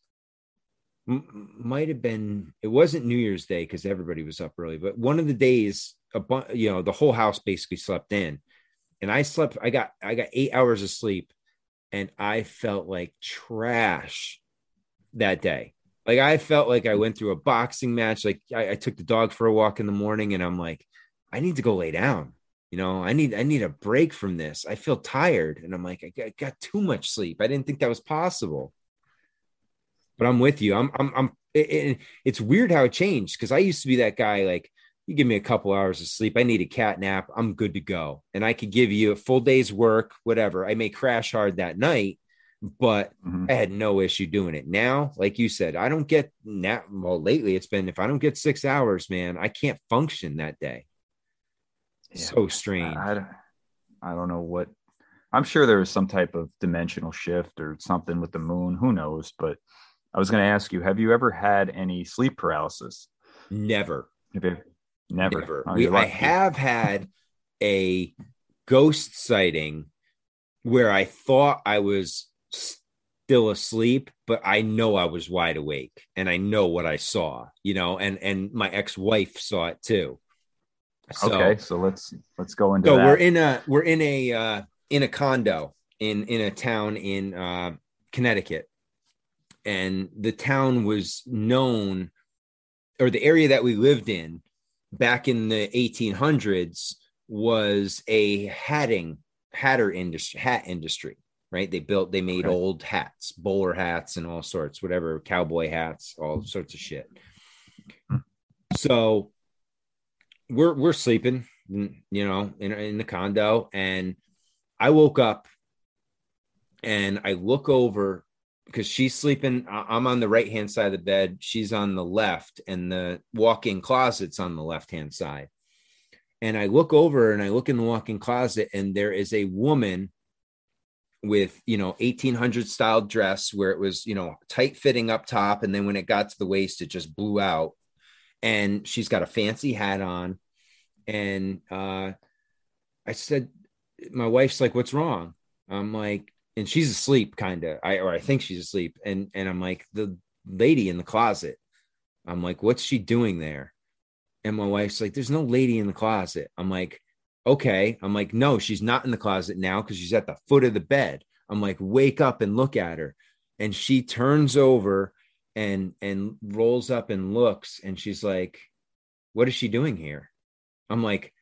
M- might have been, it wasn't New Year's Day because everybody was up early, but one of the days, a bu- you know, the whole house basically slept in and I slept, I got, I got eight hours of sleep and I felt like trash that day. Like I felt like I went through a boxing match. Like I, I took the dog for a walk in the morning, and I'm like, I need to go lay down. You know, I need I need a break from this. I feel tired, and I'm like, I got, I got too much sleep. I didn't think that was possible. But I'm with you. I'm I'm I'm. It, it- it's weird how it changed because I used to be that guy. Like you give me a couple hours of sleep, I need a cat nap. I'm good to go, and I could give you a full day's work, whatever. I may crash hard that night, but Mhm. I had no issue doing it. Now, like you said, I don't get now. Well, lately it's been if I don't get six hours, man, I can't function that day. Yeah. So strange. I, I don't- I don't know what. I'm sure there was some type of dimensional shift or something with the moon. Who knows? But I was going to ask you: Have you ever had any sleep paralysis? Never, never. never. Oh, we, I have had a ghost sighting where I thought I was still asleep, but I know I was wide awake and I know what I saw. You know, and and my ex wife saw it too. So, okay, so let's let's go into so that. we're in a we're in a uh in a condo in in a town in uh connecticut and the town was known or the area that we lived in back in the 1800s was a hatting hatter industry hat industry right they built they made Okay. old hats bowler hats and all sorts whatever cowboy hats all sorts of shit Hmm. so we're we're sleeping you know in, in the condo and i woke up and i look over because she's sleeping i'm on the right hand side of the bed she's on the left and the walk-in closet's on the left hand side and i look over and i look in the walk-in closet and there is a woman with you know 1800 style dress where it was you know tight fitting up top and then when it got to the waist it just blew out. And she's got a fancy hat on. And uh i said my wife's like what's wrong? I'm like and she's asleep kind of i or i think she's asleep. And and i'm like the lady in the closet. I'm like what's she doing there? And my wife's like there's no lady in the closet. I'm like okay. I'm like no she's not in the closet now because she's at the foot of the bed. I'm like wake up and look at her. And she turns over and and rolls up and looks and she's like what is she doing here? I'm like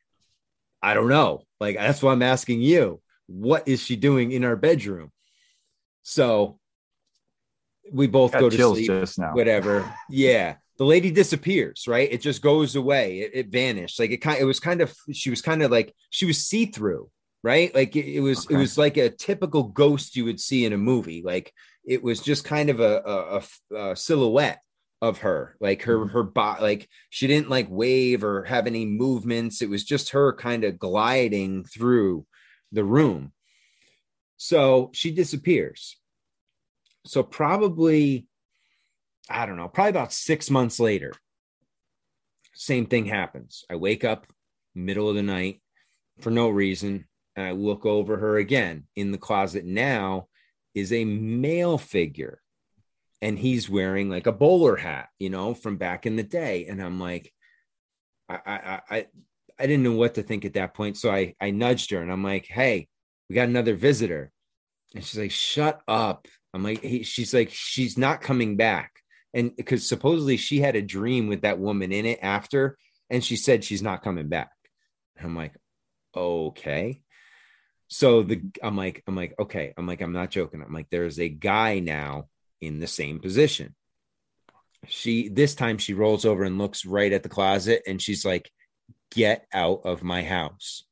i don't know. Like that's why i'm asking you. What is she doing in our bedroom? So we both Got go to sleep just now. whatever. Yeah the lady disappears right? It just goes away. It, it vanished. Like it kind it was kind of she was kind of like she was see-through right? Like it, it was it was like a typical ghost you would see in a movie. Like it was just kind of a, a, a- a silhouette of her. Like her mm-hmm. her body like she didn't like wave or have any movements. It was just her kind of gliding through the room. So she disappears. So probably i don't know probably about six months later same thing happens. I wake up middle of the night for no reason and i look over her again. In the closet now is a male figure and he's wearing like a bowler hat you know from back in the day. And i'm like i i i i didn't know what to think at that point. So i i nudged her and i'm like hey we got another visitor. And she's like shut up. I'm like he, she's like she's not coming back and because supposedly she had a dream with that woman in it after and she said she's not coming back. I'm like okay. So the i'm like i'm like okay. I'm like i'm not joking. I'm like there's a guy now in the same position. She this time she rolls over and looks right at the closet and she's like get out of my house.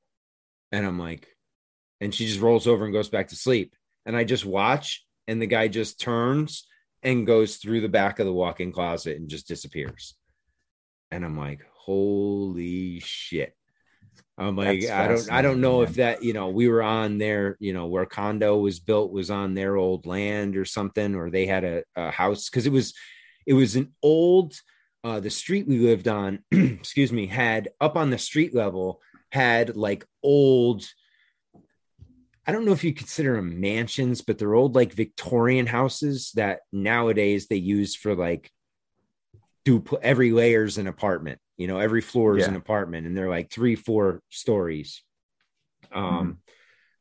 And i'm like and she just rolls over and goes back to sleep. And i just watch and the guy just turns and goes through the back of the walk-in closet and just disappears and i'm like holy shit i'm like That's i don't i don't know man. if that you know we were on their you know where condo was built was on their old land or something or they had a, a house because it was it was an old uh the street we lived on excuse me had up on the street level had like old I don't know if you consider them mansions, but they're old like Victorian houses that nowadays they use for like do every layer's an apartment. You know, every floor is Yeah. an apartment, and they're like three, four stories. Um, Mm-hmm.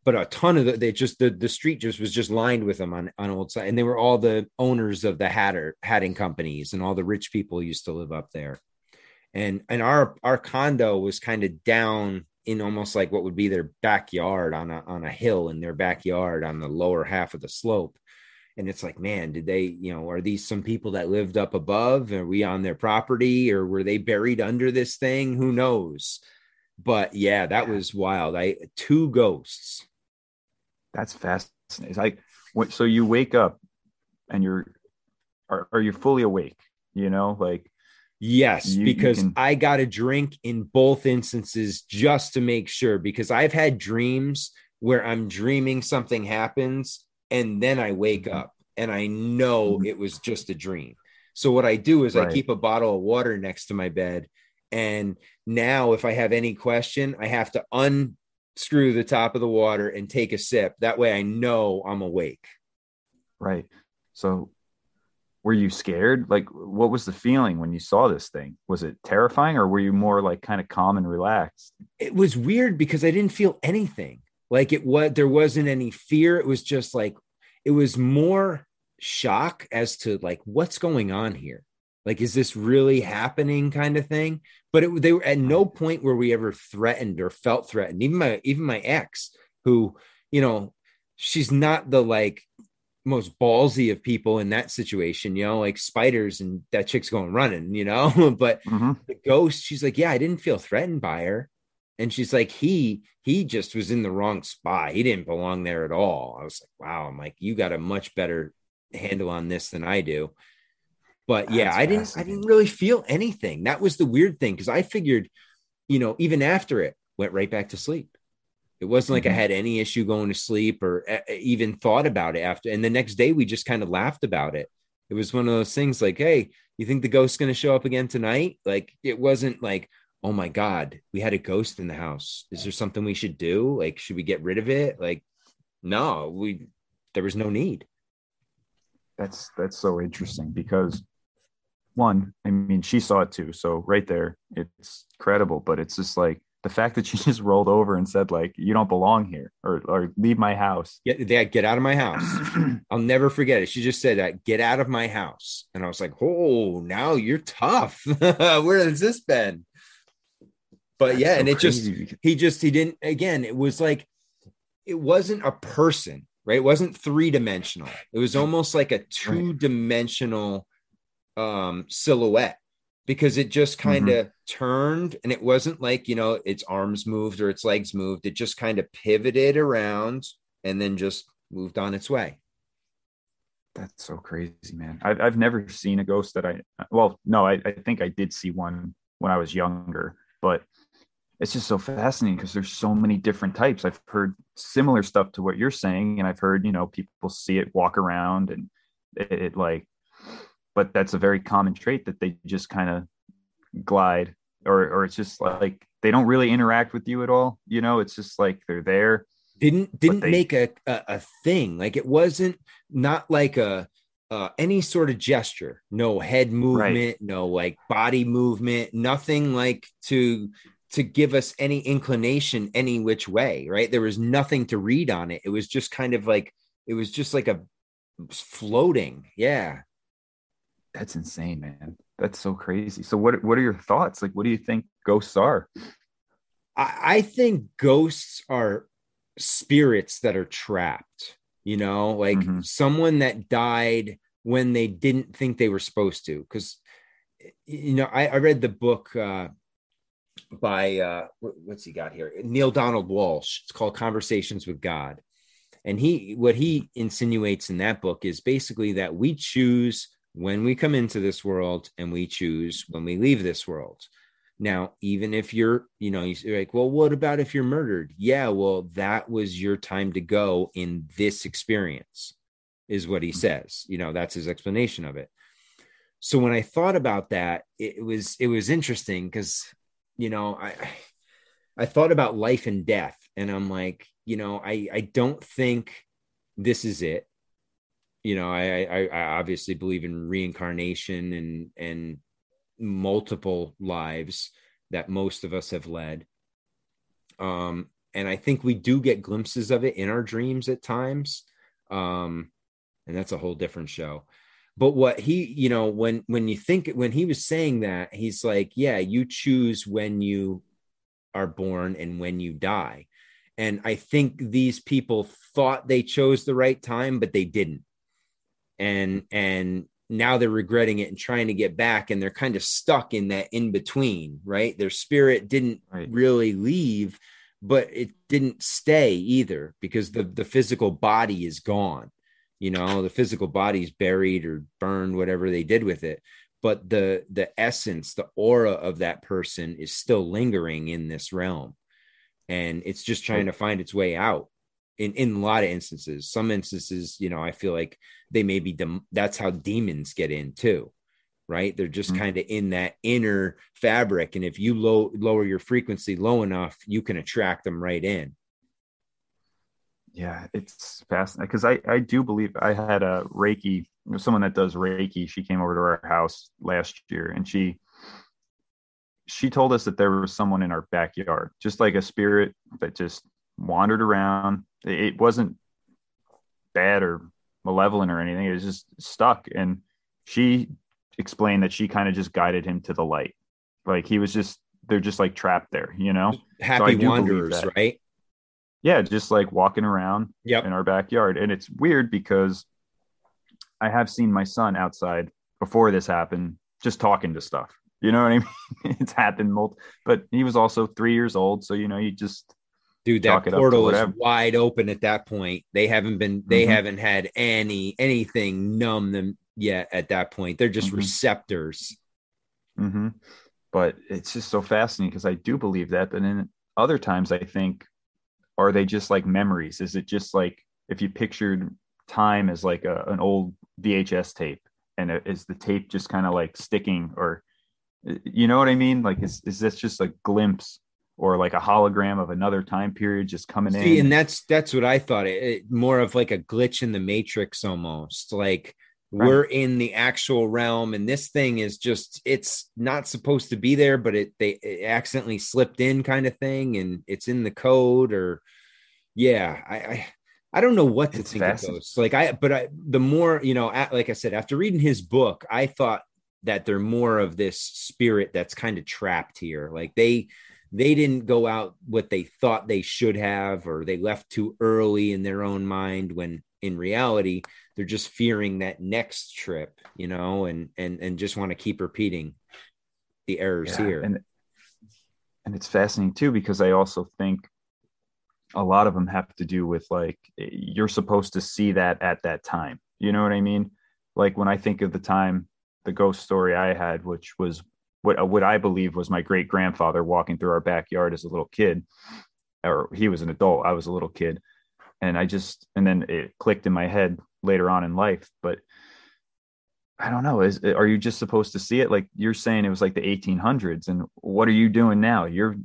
but a ton of the, they just the the street just was just lined with them on on old side, and they were all the owners of the hatter hatting companies, and all the rich people used to live up there. And and our our condo was kind of down in almost like what would be their backyard on a on a hill in their backyard on the lower half of the slope. And it's like, man, did they, you know, are these some people that lived up above? Are we on their property or were they buried under this thing? Who knows? But yeah, that was wild. I two ghosts. That's fascinating. It's like, so you wake up and you're, are, are you fully awake? You know, like, Yes, You- you because can- I got a drink in both instances just to make sure. Because I've had dreams where I'm dreaming something happens and then I wake Mhm. up and I know Mhm. it was just a dream. So what I do is I keep a bottle of water next to my bed. And now if I have any question, I have to unscrew the top of the water and take a sip. That way I know I'm awake. right. So were you scared? Like, what was the feeling when you saw this thing? Was it terrifying or were you more like kind of calm and relaxed? it was weird because I didn't feel anything. Like it was there wasn't any fear. It was just like it was more shock as to like what's going on here. Like, is this really happening? Kind of thing. But it, they were at no point were we ever threatened or felt threatened. Even my even my ex, who you know, she's not the like most ballsy of people in that situation, you know, like spiders and that chick's going running, you know. but Mhm. the ghost, she's like, Yeah, I didn't feel threatened by her. And she's like, he he just was in the wrong spot. He didn't belong there at all. I was like, wow, I'm like, you got a much better handle on this than I do. But yeah, That's I didn't I didn't really feel anything. That was the weird thing because I figured, you know, even after it, went right back to sleep. It wasn't like I Mhm. had any issue going to sleep or uh, even thought about it after. And the next day, we just kind of laughed about it. It was one of those things like, hey, you think the ghost's going to show up again tonight? Like, it wasn't like, oh my God, we had a ghost in the house. Is there something we should do? Like, should we get rid of it? Like, no, we, there was no need. That's that's so interesting because one, I mean, she saw it too. So right there, it's credible, but it's just like the fact that she just rolled over and said, like, you don't belong here or or leave my house. Get, Dad, get out of my house. I'll never forget it. She just said that, get out of my house. And I was like, oh, now you're tough. Where has this been? But yeah, That's and so it just, he just, he didn't, again, it was like, it wasn't a person, right? It wasn't three dimensional. It was almost like a two dimensional um, silhouette because it just mm-hmm. kind of turned and it wasn't like, you know, its arms moved or its legs moved. It just kind of pivoted around and then just moved on its way. That's so crazy, man. I've I've never seen a ghost that I well, no, I, I think I did see one when I was younger, but it's just so fascinating because there's so many different types. I've heard similar stuff to what you're saying, and I've heard, you know, people see it walk around and it, it like but that's a very common trait that they just kind of glide or or it's just like they don't really interact with you at all. You know, it's just like they're there. didn't didn't they- make a, a a thing. Like it wasn't not like a uh, any sort of gesture. No head movement no like body movement nothing like to to give us any inclination any which way right? There was nothing to read on it. It was just kind of like it was just like a floating. Yeah That's insane, man. That's so crazy. So what what are your thoughts? Like what do you think ghosts are? I, I think ghosts are spirits that are trapped, you know, like Mhm. someone that died when they didn't think they were supposed to. Because, you know, I, I read the book uh, by, uh, what's he got here? Neale Donald Walsch. It's called Conversations with God. And he, what he insinuates in that book is basically that we choose when we come into this world and we choose when we leave this world. Now, even if you're, you know, you're like, well, what about if you're murdered? Yeah, well, that was your time to go in this experience, is what he mm-hmm. says. You know, that's his explanation of it. So when I thought about that, it was it was interesting because, you know, I I thought about life and death, and I'm like, you know, I I don't think this is it. You know, I I, I obviously believe in reincarnation and and multiple lives that most of us have led. Um, and I think we do get glimpses of it in our dreams at times. Um, and that's a whole different show. But what he, you know, when when you think when he was saying that, he's like, yeah, you choose when you are born and when you die. And I think these people thought they chose the right time, but they didn't. And and now they're regretting it and trying to get back and they're kind of stuck in that in between right? Their spirit didn't Right. really leave but it didn't stay either because the the physical body is gone you know? The physical body's buried or burned whatever they did with it but the the essence the aura of that person is still lingering in this realm. And it's just trying to find its way out in in a lot of instances some instances you know i feel like they may be dem- that's how demons get in too right they're just Mhm. kind of in that inner fabric and if you low lower your frequency low enough you can attract them right in Yeah, it's fascinating because I I do believe I had a Reiki, someone that does Reiki. She came over to our house last year, and she she told us that there was someone in our backyard, just like a spirit that just wandered around. It wasn't bad or malevolent or anything. It was just stuck, and she explained that she kind of just guided him to the light. Like he was just they're just like trapped there, you know. Happy believe wanderers, right? Yeah, just like walking around Yep. in our backyard. And it's weird because I have seen my son outside before this happened, just talking to stuff. You know what I mean? it's happened multiple, but he was also three years old. So, you know, you just, Dude, that Chalk it up to portal is wide open at that point. They haven't been they Mhm. haven't had any anything numb them yet at that point. They're just Mhm. receptors. hmm but it's just so fascinating because I do believe that. But then other times I think, are they just like memories? Is it just like if you pictured time as like a, an old VHS tape and is the tape just kind of like sticking or, you know what I mean? Like, is, is this just a glimpse or like a hologram of another time period just coming See, in? and that's that's what I thought. It, it- more of like a glitch in the matrix almost. Like Right. we're in the actual realm, and this thing is just it's not supposed to be there, but it they it accidentally slipped in kind of thing, and it's in the code or yeah, I I, I don't know what to It's think of those. Like I but I the more, you know, at, like I said, after reading his book, I thought that they're more of this spirit that's kind of trapped here. Like they they didn't go out what they thought they should have or they left too early in their own mind when in reality they're just fearing that next trip you know and and and just want to keep repeating the errors Yeah, here and and it's fascinating too because I also think a lot of them have to do with like you're supposed to see that at that time. You know what I mean? Like when I think of the time, the ghost story I had, which was what uh, what I believe was my great grandfather walking through our backyard as a little kid, or he was an adult, I was a little kid, and I just and then it clicked in my head later on in life, but. I don't know. Is are you just supposed to see it? Like you're saying, it was like the 1800s, and what are you doing now? You're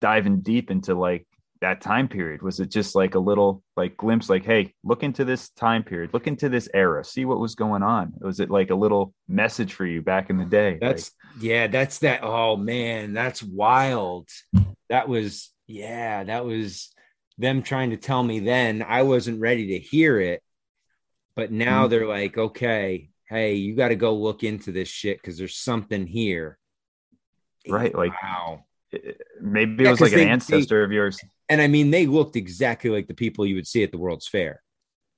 diving deep into like that time period. Was it just like a little like glimpse? Like, hey, look into this time period, look into this era, see what was going on. Was it like a little message for you back in the day? that's yeah that's that oh man that's wild that was yeah that was them trying to tell me then i wasn't ready to hear it but now Mhm. they're like okay hey you got to go look into this shit because there's something here Right, like- wow maybe it Yeah, was like 'cause an they- ancestor of yours. And I mean, they looked exactly like the people you would see at the World's Fair.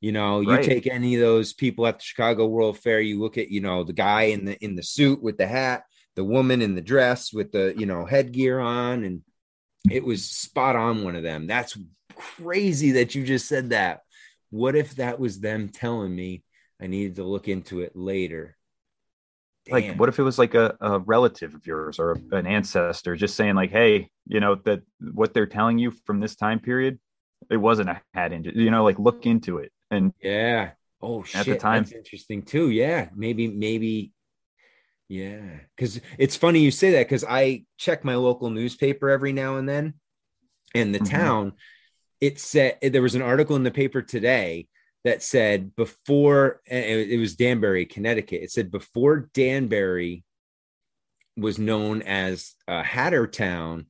You know, you take any of those people at the Chicago World Fair, you look at, you know, the guy in the in the suit with the hat, the woman in the dress with the, you know, headgear on, and it was spot on one of them. That's crazy that you just said that. What if that was them telling me I needed to look into it later? Like, what if it was like a, a relative of yours or an ancestor just saying, like, hey, you know, that what they're telling you from this time period, it wasn't a hat injury, you know, like look into it. And Yeah. Oh shit. At the time. That's interesting too. Yeah. Maybe, maybe. Yeah. Cause it's funny you say that because I check my local newspaper every now and then. And the Mhm. town, it said there was an article in the paper today that said before it, was Danbury, Connecticut. It said before Danbury was known as uh, Hatter Town,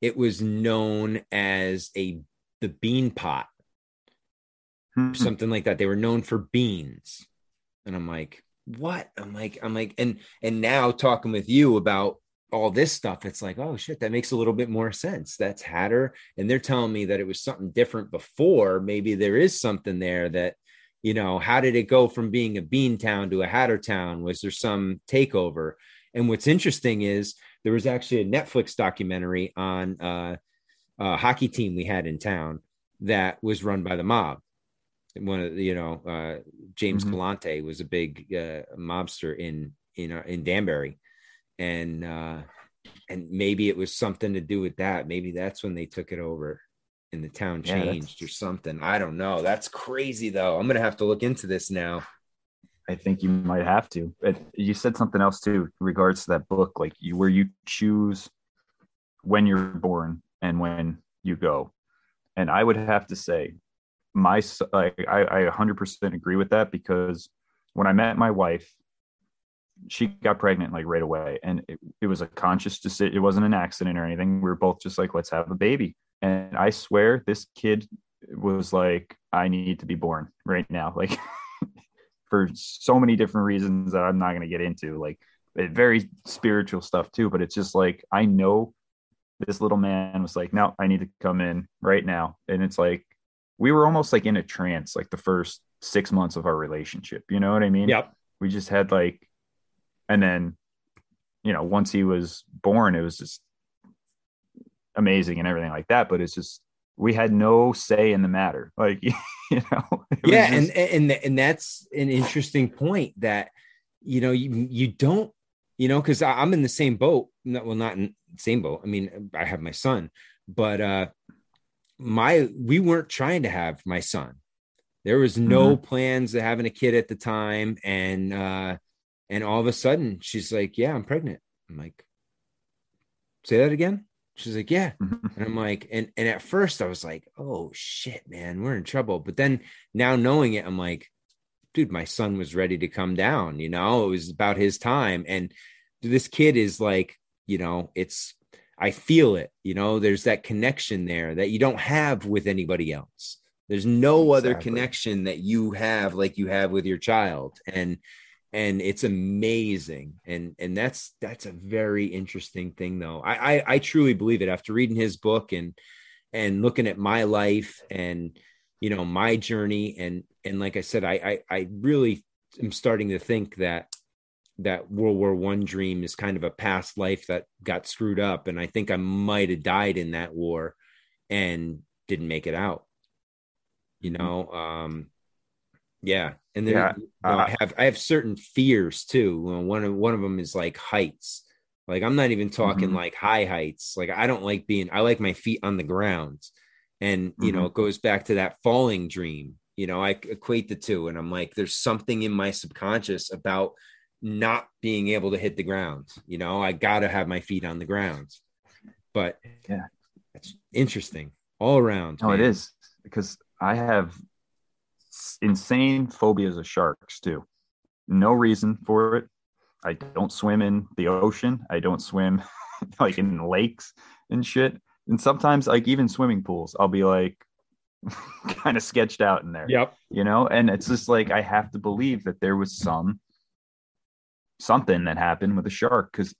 it was known as a the bean pot Hmm. something like that. They were known for beans. And I'm like, what? I'm like, I'm like, and and now talking with you about all this stuff, it's like, oh shit, that makes a little bit more sense. That's Hatter. And they're telling me that it was something different before. Maybe there is something there that, you know, how did it go from being a bean town to a Hatter town? Was there some takeover? And what's interesting is there was actually a Netflix documentary on uh, a hockey team we had in town that was run by the mob one of the, you know uh, James Mhm. Galante was a big uh, mobster in in uh, in Danbury, and uh, and maybe it was something to do with that. Maybe that's when they took it over, and the town Yeah, changed or something. I don't know. That's crazy though. I'm gonna have to look into this now. I think you might have to. But you said something else too, in regards to that book, like you where you choose when you're born and when you go. And I would have to say, my like I, I 100% agree with that because when I met my wife, she got pregnant like right away, and it, it was a conscious decision. It wasn't an accident or anything. We were both just like, let's have a baby. And I swear, this kid was like, I need to be born right now. Like for so many different reasons that I'm not going to get into. Like very spiritual stuff too. But it's just like I know this little man was like, no, I need to come in right now. And it's like we were almost like in a trance, like the first six months of our relationship. You know what I mean? Yep. We just had like, and then, you know, once he was born, it was just amazing and everything like that. But it's just we had no say in the matter. Like, you know, yeah, just... and and and that's an interesting point that you know you you don't you know because I'm in the same boat. Well, not in the same boat. I mean, I have my son, but uh my we weren't trying to have my son. There was no mm-hmm. plans of having a kid at the time, and uh and all of a sudden she's like, "Yeah, I'm pregnant." I'm like, "Say that again." She's like, yeah. And I'm like, and and at first I was like, oh shit, man, we're in trouble. But then now knowing it, I'm like, dude, my son was ready to come down, you know, it was about his time. And this kid is like, you know, it's I feel it, you know, there's that connection there that you don't have with anybody else. There's no exactly. other connection that you have like you have with your child. And and it's amazing. And and that's that's a very interesting thing though. I, I i truly believe it. After reading his book and and looking at my life and you know my journey and and like i said i i, I really am starting to think that that world war one dream is kind of a past life that got screwed up and i think i might have died in that war and didn't make it out you know um yeah, and then yeah, uh, I have I have certain fears too. One of one of them is like heights. Like I'm not even talking mm-hmm. like high heights. Like I don't like being. I like my feet on the ground, and you mm-hmm. know it goes back to that falling dream. You know, I equate the two, and I'm like, there's something in my subconscious about not being able to hit the ground. You know, I got to have my feet on the ground. But yeah, it's interesting all around. Oh, man. it is because I have insane phobias of sharks too. No reason for it. I don't swim in the ocean. I don't swim like in lakes and shit. And sometimes like even swimming pools, I'll be like kind of sketched out in there. Yep. You know, and it's just like I have to believe that there was some something that happened with a shark because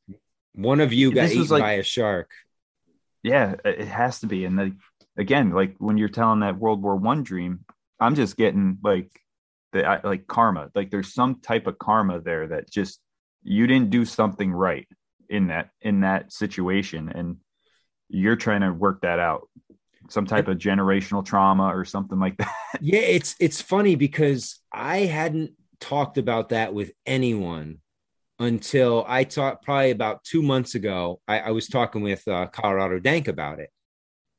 one of you got eaten like, by a shark. Yeah, it has to be. And then again, like when you're telling that World War One dream, I'm just getting like the like karma. Like there's some type of karma there that just you didn't do something right in that in that situation, and you're trying to work that out. Some type of generational trauma or something like that. Yeah, it's it's funny because I hadn't talked about that with anyone until I talked probably about two months ago. I, I was talking with uh, Colorado Dank about it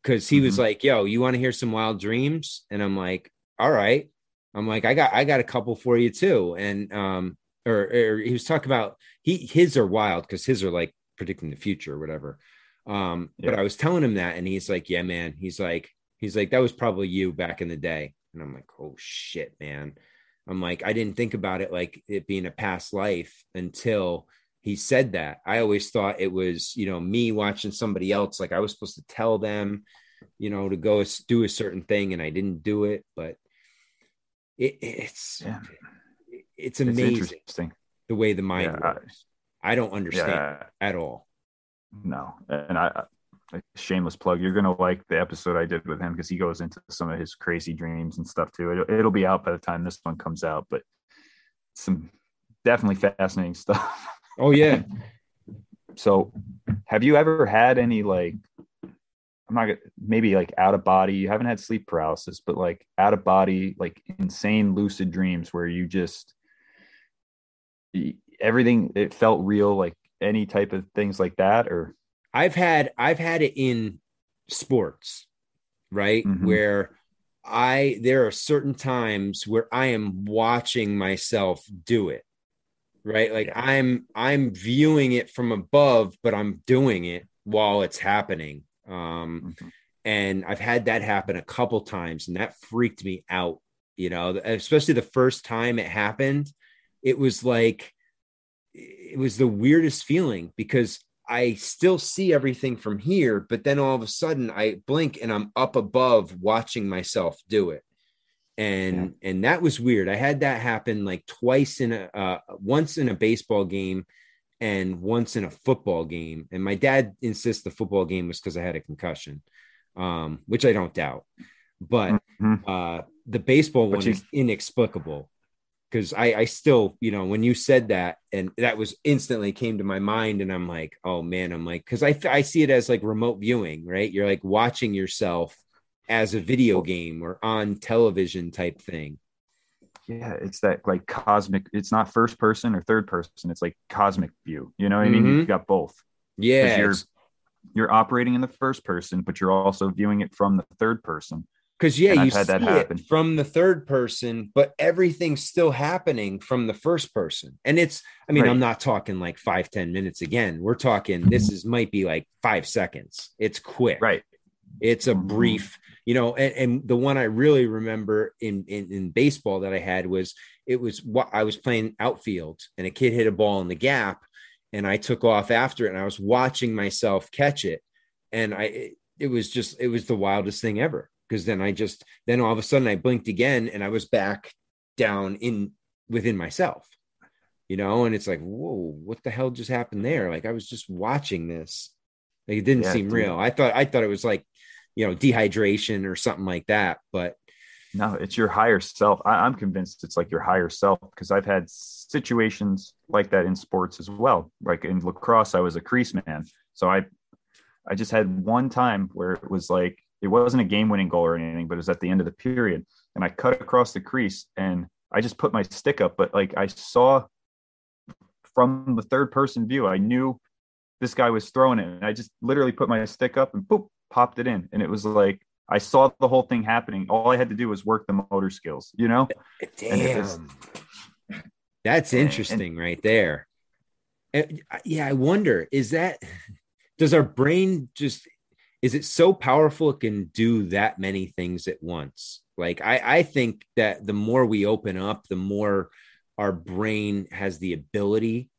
because he mm-hmm. was like, "Yo, you want to hear some wild dreams?" And I'm like, all right. I'm like, I got I got a couple for you too. And um, or, or he was talking about he his are wild because his are like predicting the future or whatever. Um, yeah. but I was telling him that, and he's like, Yeah, man. He's like, he's like, that was probably you back in the day. And I'm like, Oh shit, man. I'm like, I didn't think about it like it being a past life until he said that. I always thought it was, you know, me watching somebody else. Like I was supposed to tell them, you know, to go do a certain thing, and I didn't do it. But it, it's yeah. it's amazing it's the way the mind yeah, works. I, I, don't understand yeah, at all. No, and I, I shameless plug. You're gonna like the episode I did with him because he goes into some of his crazy dreams and stuff too. It'll, it'll be out by the time this one comes out, but some definitely fascinating stuff. Oh yeah. so, have you ever had any like I'm not maybe like out of body. You haven't had sleep paralysis, but like out of body, like insane lucid dreams where you just everything it felt real, like any type of things like that. Or I've had I've had it in sports, right? Mm-hmm. Where I there are certain times where I am watching myself do it, right? Like yeah. I'm I'm viewing it from above, but I'm doing it while it's happening um, mm-hmm. And I've had that happen a couple times, and that freaked me out. You know, especially the first time it happened, it was like it was the weirdest feeling because I still see everything from here, but then all of a sudden I blink and I'm up above watching myself do it. And yeah. and that was weird. I had that happen like twice in a uh, once in a baseball game and once in a football game. And my dad insists the football game was because I had a concussion, um, which I don't doubt. But Mhm. uh, the baseball But one you- is inexplicable because I, I still, you know, when you said that, and that was instantly came to my mind, and I'm like, oh man, I'm like, because I I see it as like remote viewing, right? You're like watching yourself as a video game or on television type thing. Yeah, it's that like cosmic. It's not first person or third person. It's like cosmic view. You know what I mean? Mhm. You've got both. Yeah, you're you're operating in the first person, but you're also viewing it from the third person. Because yeah, you had that happen. from the third person, but everything's still happening from the first person. And it's, I mean, Right. I'm not talking like five, ten minutes again. We're talking this is might be like five seconds. It's quick. Right. It's a brief, you know, and, and the one I really remember in, in in baseball that I had was it was what I was playing outfield and a kid hit a ball in the gap and I took off after it and I was watching myself catch it. And I it, it was just it was the wildest thing ever. Because then I just then all of a sudden I blinked again and I was back down in within myself. You know, and it's like, whoa, what the hell just happened there? Like I was just watching this. Like it didn't Yeah, seem dude. real. I thought I thought it was like, you know, dehydration or something like that. But No, it's your higher self. I, I'm convinced it's like your higher self because I've had situations like that in sports as well. Like in lacrosse, I was a crease man, so I, I just had one time where it was like it wasn't a game-winning goal or anything, but it was at the end of the period, and I cut across the crease and I just put my stick up, but like I saw from the third-person view, I knew this guy was throwing it, and I just literally put my stick up and boop, popped it in, and it was like I saw the whole thing happening. All I had to do was work the motor skills, you know? And it was- damn, that's And- interesting right there. And, uh, yeah, I wonder is that does our brain just is it so powerful it can do that many things at once? Like I, I think that the more we open up, the more our brain has the ability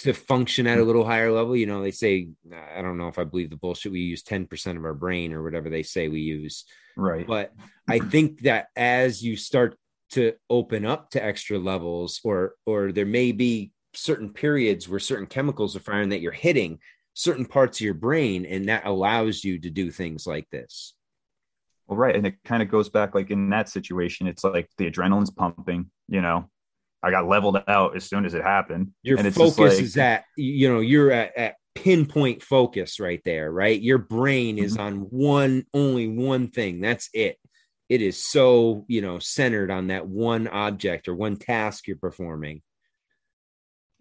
to function at a mm. little higher level. You know, they say, I don't know if I believe the bullshit. We use 10% of our brain or whatever they say we use. Right. But I think that as you start to open up to extra levels, or or there may be certain periods where certain chemicals are firing that you're hitting certain parts of your brain, and that allows you to do things like this. Well, right. And it kind of goes back like in that situation, it's like the adrenaline's pumping, you know. I got leveled out as soon as it happened. Your and it's focus like, is at you know you're at, at pinpoint focus right there, right? Your brain is Mhm. on one only one thing. That's it. It is so you know centered on that one object or one task you're performing.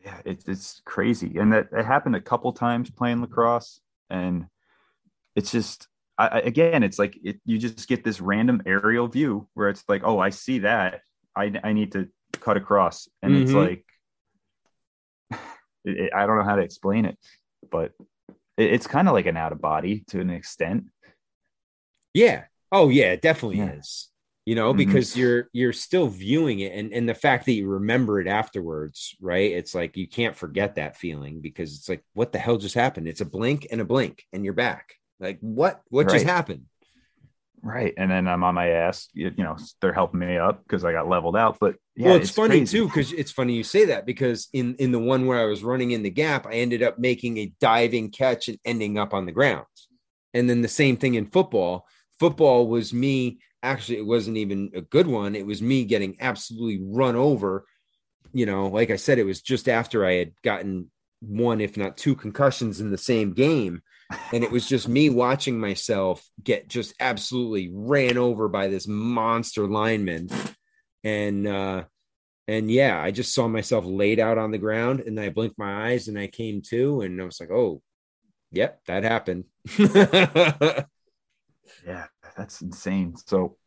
yeah, it's it's crazy. And that it happened a couple times playing lacrosse. And it's just I- again, it's like it, you just get this random aerial view where it's like, oh, I see that. I I need to cut across. And it's Mhm. like it, it- I don't know how to explain it, but it, it's kind of like an out of body to an extent. Yeah. Oh yeah, it definitely Yeah. is. You know, Mhm. because you're you're still viewing it and and the fact that you remember it afterwards, right? It's like you can't forget that feeling because it's like what the hell just happened? It's a blink and a blink and you're back. Like what what just happened? Right. And then I'm on my ass. You, you know, they're helping me up because I got leveled out. But yeah, well, it's, funny crazy. too because it's funny you say that because in in the one where I was running in the gap, I ended up making a diving catch and ending up on the ground. And then the same thing in football. Football was me. Actually, it wasn't even a good one. It was me getting absolutely run over. You know, like I said, it was just after I had gotten one, if not two concussions in the same game. And it was just me watching myself get just absolutely ran over by this monster lineman. And uh and yeah i just saw myself laid out on the ground and i blinked my eyes and i came to and i was like oh yep that happened. Yeah, that's insane. So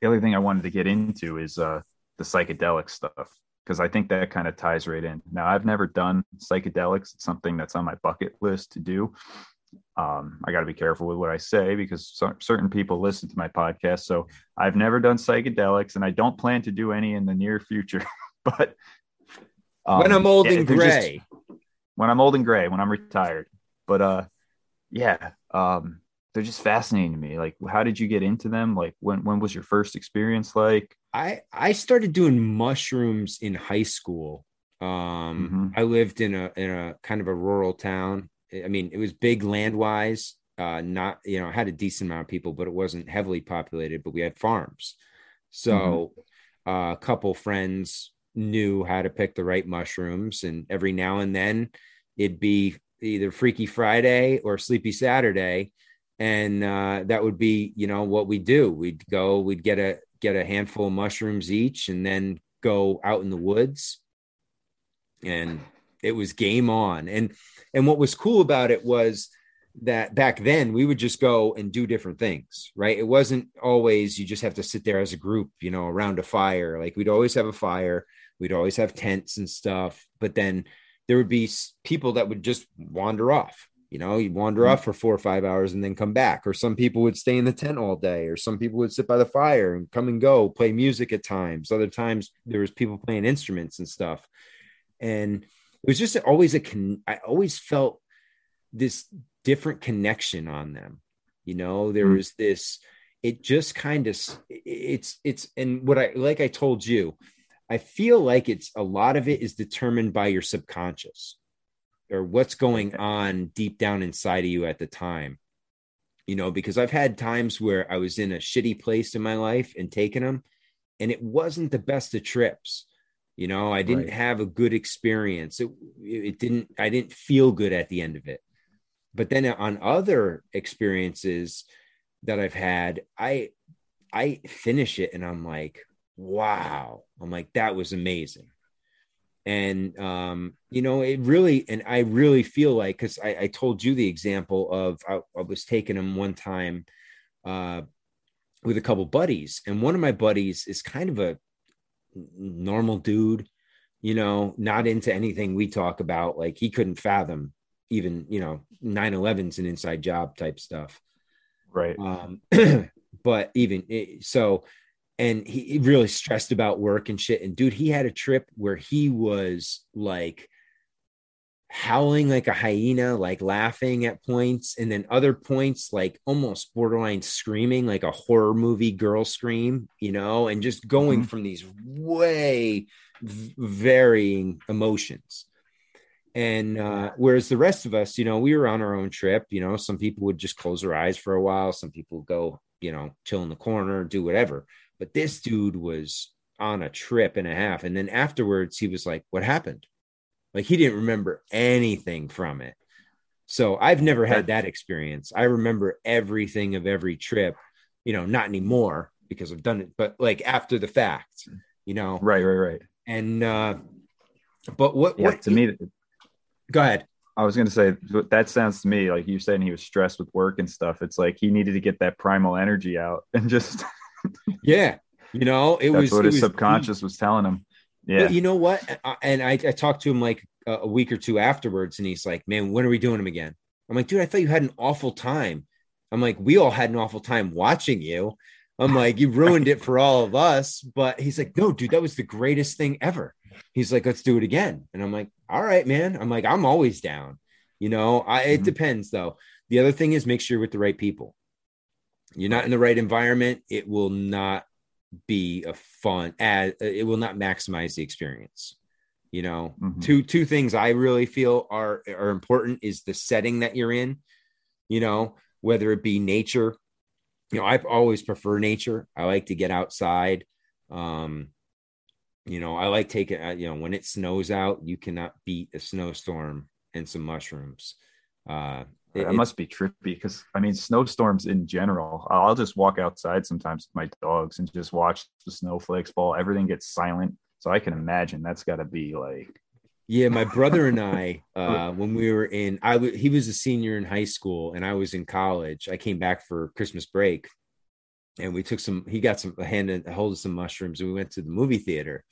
the other thing I wanted to get into is uh the psychedelic stuff because I think that kind of ties right in. Now I've never done psychedelics. It's something that's on my bucket list to do. Um, I got to be careful with what I say because cer- certain people listen to my podcast. So I've never done psychedelics, and I don't plan to do any in the near future. but um, when i'm old yeah, and they're just- gray when I'm old and gray, when I'm retired. But uh yeah, um they're just fascinating to me. Like how did you get into them? Like when when was your first experience like? I i started doing mushrooms in high school Um, I lived in a in a kind of a rural town. I mean, it was big land wise. Uh, not you know, had a decent amount of people, but it wasn't heavily populated. But we had farms, so uh, a couple friends knew how to pick the right mushrooms, and every now and then it'd be either Freaky Friday or Sleepy Saturday, and uh, that would be you know what we do. We'd go, we'd get a get a handful of mushrooms each, and then go out in the woods, and it was game on. And and what was cool about it was that back then we would just go and do different things, right? It wasn't always you just have to sit there as a group, you know, around a fire. Like we'd always have a fire, we'd always have tents and stuff, but then there would be people that would just wander off. You know, you wander off for four or five hours and then come back. Or some people would stay in the tent all day, or some people would sit by the fire and come and go, play music at times. Other times there was people playing instruments and stuff. And it was just always a con- I always felt this different connection on them. You know, there Mm. was this, it just kind of it's it's and what I like I told you, I feel like it's a lot of it is determined by your subconscious or what's going on deep down inside of you at the time. You know, because I've had times where I was in a shitty place in my life and taken them, and it wasn't the best of trips. You know, I didn't Right. have a good experience. It, it didn't, I didn't feel good at the end of it. But then on other experiences that I've had, I, I finish it and I'm like, wow. I'm like, that was amazing and um you know it really and i really feel like because I, I told you the example of I, I was taking him one time uh with a couple buddies. And one of my buddies is kind of a normal dude you know not into anything we talk about. Like he couldn't fathom even you know 9-11's an inside job type stuff. Right. um but even so and he he really stressed about work and shit and dude he had a trip where he was like howling like a hyena like laughing at points and then other points like almost borderline screaming like a horror movie girl scream you know and just going Mhm. from these way v- varying emotions and uh, whereas the rest of us, you know, we were on our own trip. You know, some people would just close their eyes for a while. Some people would go, you know, chill in the corner, do whatever. But this dude was on a trip and a half. And then afterwards, he was like, What happened? Like he didn't remember anything from it. So I've never had that experience. I remember everything of every trip, you know, not anymore because I've done it, but like after the fact, you know, Right. Right. Right. and, uh, but what, Yeah. what To me, go ahead. I was going to say that sounds to me like you saying he was stressed with work and stuff. It's like he needed to get that primal energy out and just Yeah. You know, it that's was what his was subconscious was telling him. Yeah. But you know what? And I, I talked to him like a week or two afterwards, and he's like, "Man, when are we doing them again?" I'm like, "Dude, I thought you had an awful time." I'm like, "We all had an awful time watching you." I'm like, "You ruined it for all of us." But he's like, "No, dude, that was the greatest thing ever." He's like, "Let's do it again." And I'm like, "All right, man." I'm like, "I'm always down." You know, I it Mhm. depends though. The other thing is make sure you're with the right people. You're not in the right environment, it will not be a fun as it will not maximize the experience you know? Mhm. two two things i really feel are are important is the setting that you're in you know whether it be nature. You know i always prefer nature. I like to get outside. Um you know i like taking uh, you know when it snows out you cannot beat a snowstorm and some mushrooms. Uh it- That must be trippy because I mean, snowstorms in general. I'll just walk outside sometimes with my dogs and just watch the snowflakes fall. Everything gets silent. So I can imagine that's got to be like, Yeah, my brother and I, uh, when we were in, I w- he was a senior in high school, and I was in college. I came back for Christmas break, and we took some. He got some a hand a hold of some mushrooms, and we went to the movie theater.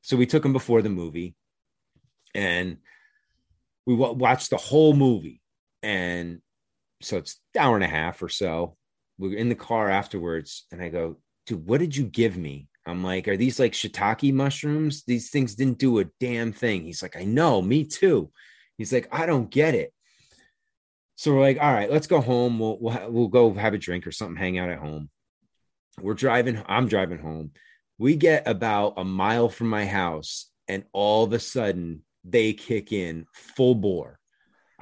So we took him before the movie, and we wa- watched the whole movie. And so it's hour and a half or so. We're in the car afterwards, and I go, "Dude, what did you give me?" I'm like, "Are these like shiitake mushrooms? These things didn't do a damn thing." He's like, "I know, me too." He's like, "I don't get it." So we're like, "All right, let's go home. We'll we'll, we'll go have a drink or something, hang out at home." We're driving. I'm driving home. We get about a mile from my house, and all of a sudden they kick in full bore.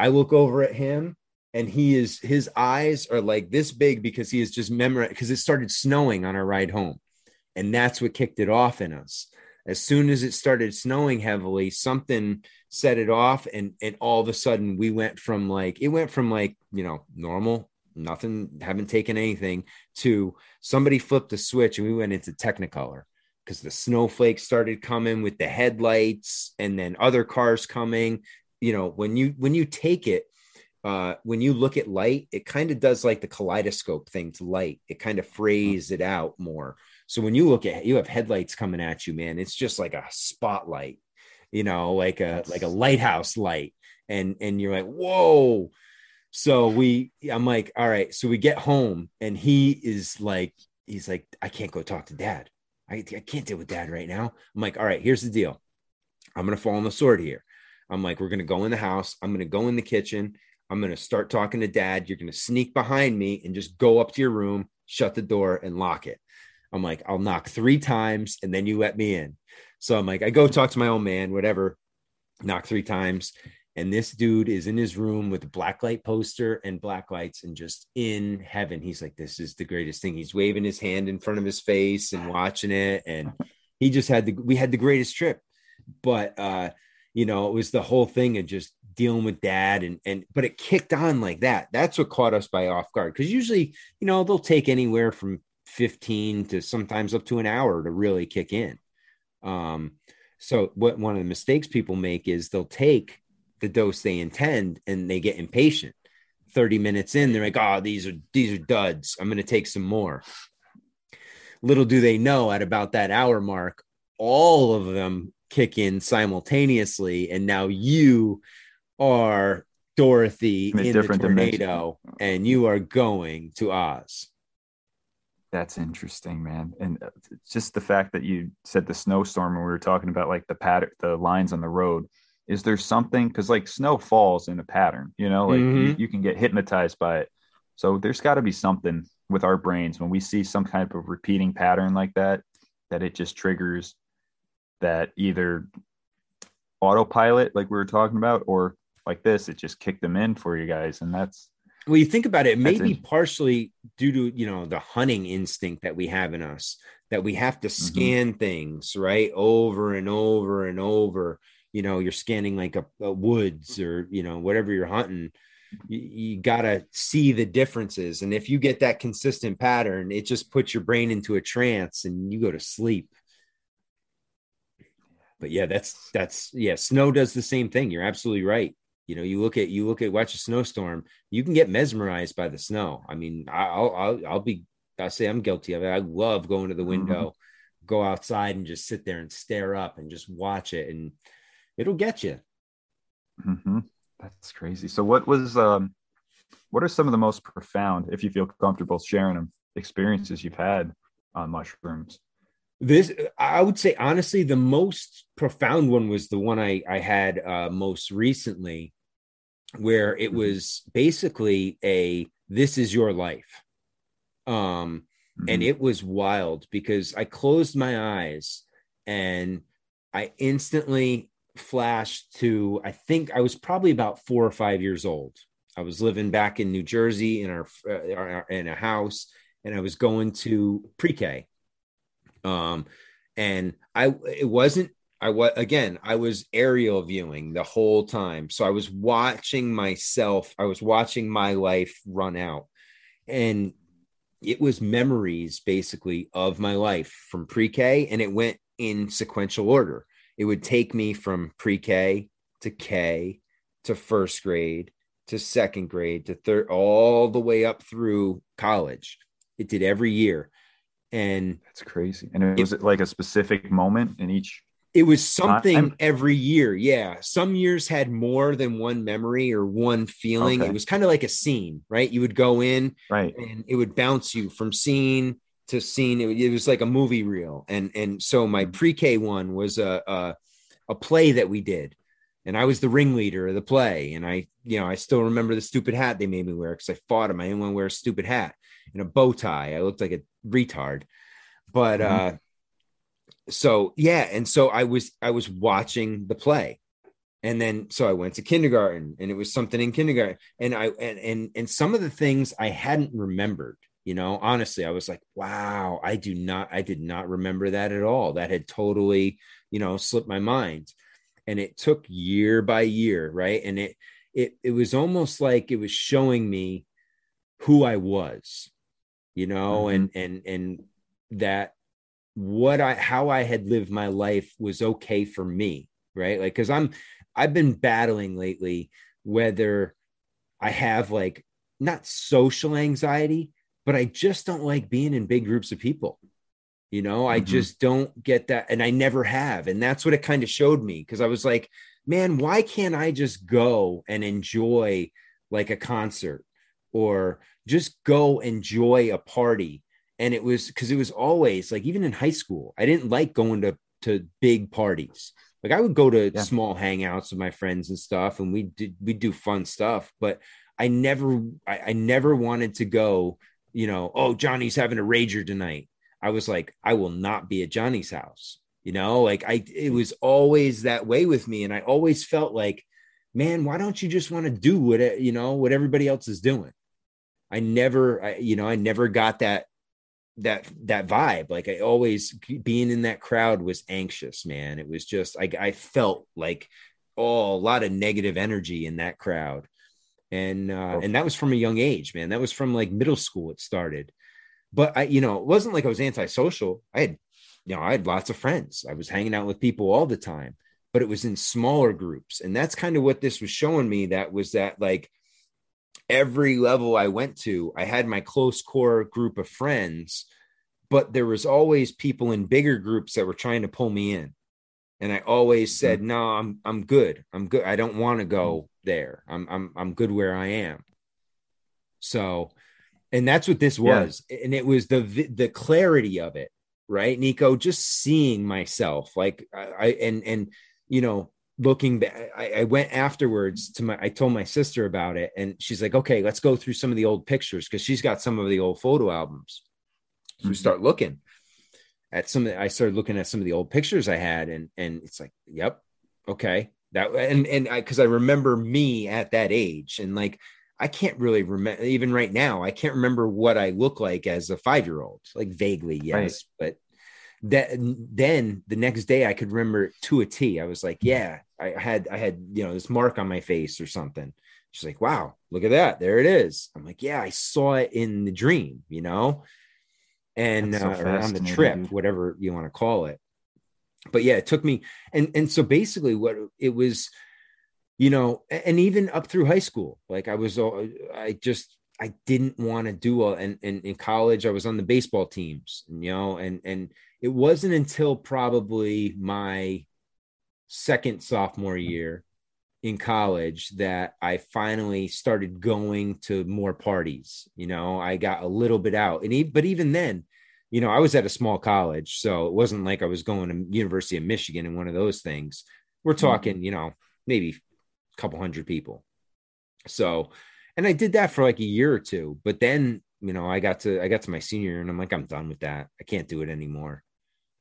I look over at him and he is his eyes are like this big because he is just memorized because it started snowing on our ride home. And that's what kicked it off in us. As soon as it started snowing heavily, something set it off and and all of a sudden we went from like it went from like, you know, normal, nothing, haven't taken anything to somebody flipped a switch and we went into Technicolor because the snowflakes started coming with the headlights and then other cars coming you know when you when you take it uh when you look at light it kind of does like the kaleidoscope thing to light. It kind of frays it out more. So when you look at you have headlights coming at you man it's just like a spotlight you know like a like a lighthouse light. And and you're like whoa. So we i'm like all right. So we get home and he is like he's like i can't go talk to dad. I, I can't deal with dad right now. I'm like all right here's the deal. I'm gonna fall on the sword here I'm like, we're going to go in the house. I'm going to go in the kitchen. I'm going to start talking to dad. You're going to sneak behind me and just go up to your room, shut the door, and lock it. I'm like, I'll knock three times and then you let me in. So I'm like, I go talk to my old man, whatever, knock three times. And this dude is in his room with a black light poster and black lights and just in heaven. He's like, this is the greatest thing. He's waving his hand in front of his face and watching it. And he just had the, we had the greatest trip. But, uh, you know it was the whole thing of just dealing with dad and and but it kicked on like that. That's what caught us by off guard. Because usually you know they'll take anywhere from 15 to sometimes up to an hour to really kick in. Um so what one of the mistakes people make is they'll take the dose they intend and they get impatient. 30 minutes in they're like oh these are these are duds. I'm going to take some more. Little do they know at about that hour mark all of them kick in simultaneously, and now you are Dorothy in, in the tornado, dimension. and you are going to Oz. That's interesting, man. And uh, just the fact that you said the snowstorm, and we were talking about like the pattern, the lines on the road. Is there something because like snow falls in a pattern, you know, like mm-hmm. you, you can get hypnotized by it. So there's got to be something with our brains when we see some kind of repeating pattern like that, that it just triggers that either autopilot, like we were talking about, or like this, it just kicked them in for you guys. And that's well, you think about it, it may be partially due to you know the hunting instinct that we have in us that we have to mm-hmm. scan mm-hmm. things right over and over and over. You know, you're scanning like a, a woods or you know whatever you're hunting. You, you got to see the differences, and if you get that consistent pattern, it just puts your brain into a trance and you go to sleep but yeah, that's that's yeah. Snow does the same thing. You're absolutely right. You know, you look at you look at watch a snowstorm. You can get mesmerized by the snow. I mean, I'll I'll I'll be I'll say I'm guilty of it. I love going to the mm-hmm. window, mm-hmm. go outside and just sit there and stare up and just watch it, and it'll get you. Mm-hmm. That's crazy. So, what was um, what are some of the most profound, if you feel comfortable sharing them, experiences you've had on mushrooms? This i would say honestly the most profound one was the one i i had uh most recently where it mm-hmm. was basically a this is your life um mm-hmm. and it was wild because i closed my eyes and i instantly flashed to i think i was probably about four or five years old i was living back in new jersey in our, uh, our in a house and i was going to pre-k um, and I, it wasn't, I was, again, I was aerial viewing the whole time. So I was watching myself, I was watching my life run out. And it was memories basically of my life from pre K, and it went in sequential order. It would take me from pre K to K to first grade to second grade to third, all the way up through college. It did every year and that's crazy and it was it like a specific moment in each it was something time? every year yeah some years had more than one memory or one feeling okay. it was kind of like a scene right you would go in right and it would bounce you from scene to scene it, it was like a movie reel and and so my mm-hmm. pre-k one was a, a a play that we did and I was the ringleader of the play. And I, you know, I still remember the stupid hat they made me wear because I fought him. I didn't want to wear a stupid hat and a bow tie. I looked like a retard. But mm-hmm. uh so yeah, and so I was I was watching the play. And then so I went to kindergarten and it was something in kindergarten. And I and and and some of the things I hadn't remembered, you know, honestly, I was like, wow, I do not, I did not remember that at all. That had totally, you know, slipped my mind. And it took year by year, right? And it it it was almost like it was showing me who I was, you know, mm-hmm. and and and that what I how I had lived my life was okay for me, right? Like cuz I'm I've been battling lately whether I have like not social anxiety, but I just don't like being in big groups of people. You know, I mm-hmm. just don't get that and I never have. And that's what it kind of showed me because I was like, man, why can't I just go and enjoy like a concert or just go enjoy a party. And it was because it was always like even in high school i didn't like going to to big parties. Like i would go to yeah. small hangouts with my friends and stuff and we did we do fun stuff but i never I, I never wanted to go you know oh johnny's having a rager tonight. I was like i will not be at johnny's house. You know like i it was always that way with me and i always felt like man why don't you just want to do what you know what everybody else is doing i never I, you know i never got that that that vibe. Like i always being in that crowd was anxious man. It was just i, I felt like oh a lot of negative energy in that crowd. And uh oh. and that was from a young age man. That was from like middle school it started. But i you know it wasn't like i was antisocial. I had you know i had lots of friends. I was hanging out with people all the time but it was in smaller groups. And that's kind of what this was showing me that was that like every level I went to, I had my close core group of friends, but there was always people in bigger groups that were trying to pull me in. And I always said, mm-hmm. "No, I'm I'm good. I'm good. I don't want to go mm-hmm. there. I'm I'm I'm good where I am." So, and that's what this was. Yeah. And it was the the clarity of it, right? Niko, just seeing myself like I and and you know, looking back, I, I, went afterwards to my, I told my sister about it and she's like, okay, let's go through some of the old pictures. Cause she's got some of the old photo albums. So mm-hmm. we start looking at some, I started looking at some of the old pictures I had and, and it's like, yep. Okay. That, and, and I, cause I remember me at that age and like, I can't really remember even right now. I can't remember what I look like as a five year old, like vaguely, yes, right. but that then the next day I could remember to a T. I was like, yeah, I had I had you know this mark on my face or something. She's like, wow, look at that, there it is. I'm like, yeah, I saw it in the dream, you know, and so uh, on the trip, whatever you want to call it. But yeah, it took me, and and so basically, what it was, you know, and even up through high school, like I was, I just I didn't want to do all, and, and in college I was on the baseball teams, you know, and and it wasn't until probably my second sophomore year in college that I finally started going to more parties. You know, I got a little bit out, and even, but even then, you know, I was at a small college, so it wasn't like I was going to University of Michigan and one of those things. We're mm-hmm. talking, you know, maybe a couple hundred people. So, and I did that for like a year or two, but then you know, I got to I got to my senior year, and I'm like, I'm done with that. I can't do it anymore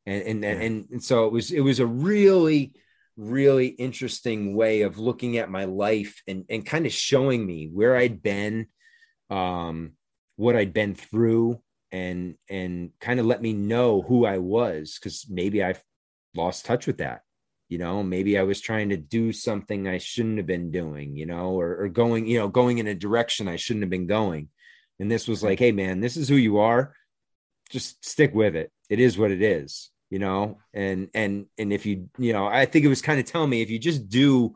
and and, yeah. and and so it was it was a really really interesting way of looking at my life and and kind of showing me where I'd been um what I'd been through and and kind of let me know who I was cuz maybe I've lost touch with that you know maybe I was trying to do something I shouldn't have been doing you know or, or going you know going in a direction I shouldn't have been going. And this was like hey man this is who you are. Just stick with it. It is what it is you know? And and and if you you know i think it was kind of telling me if you just do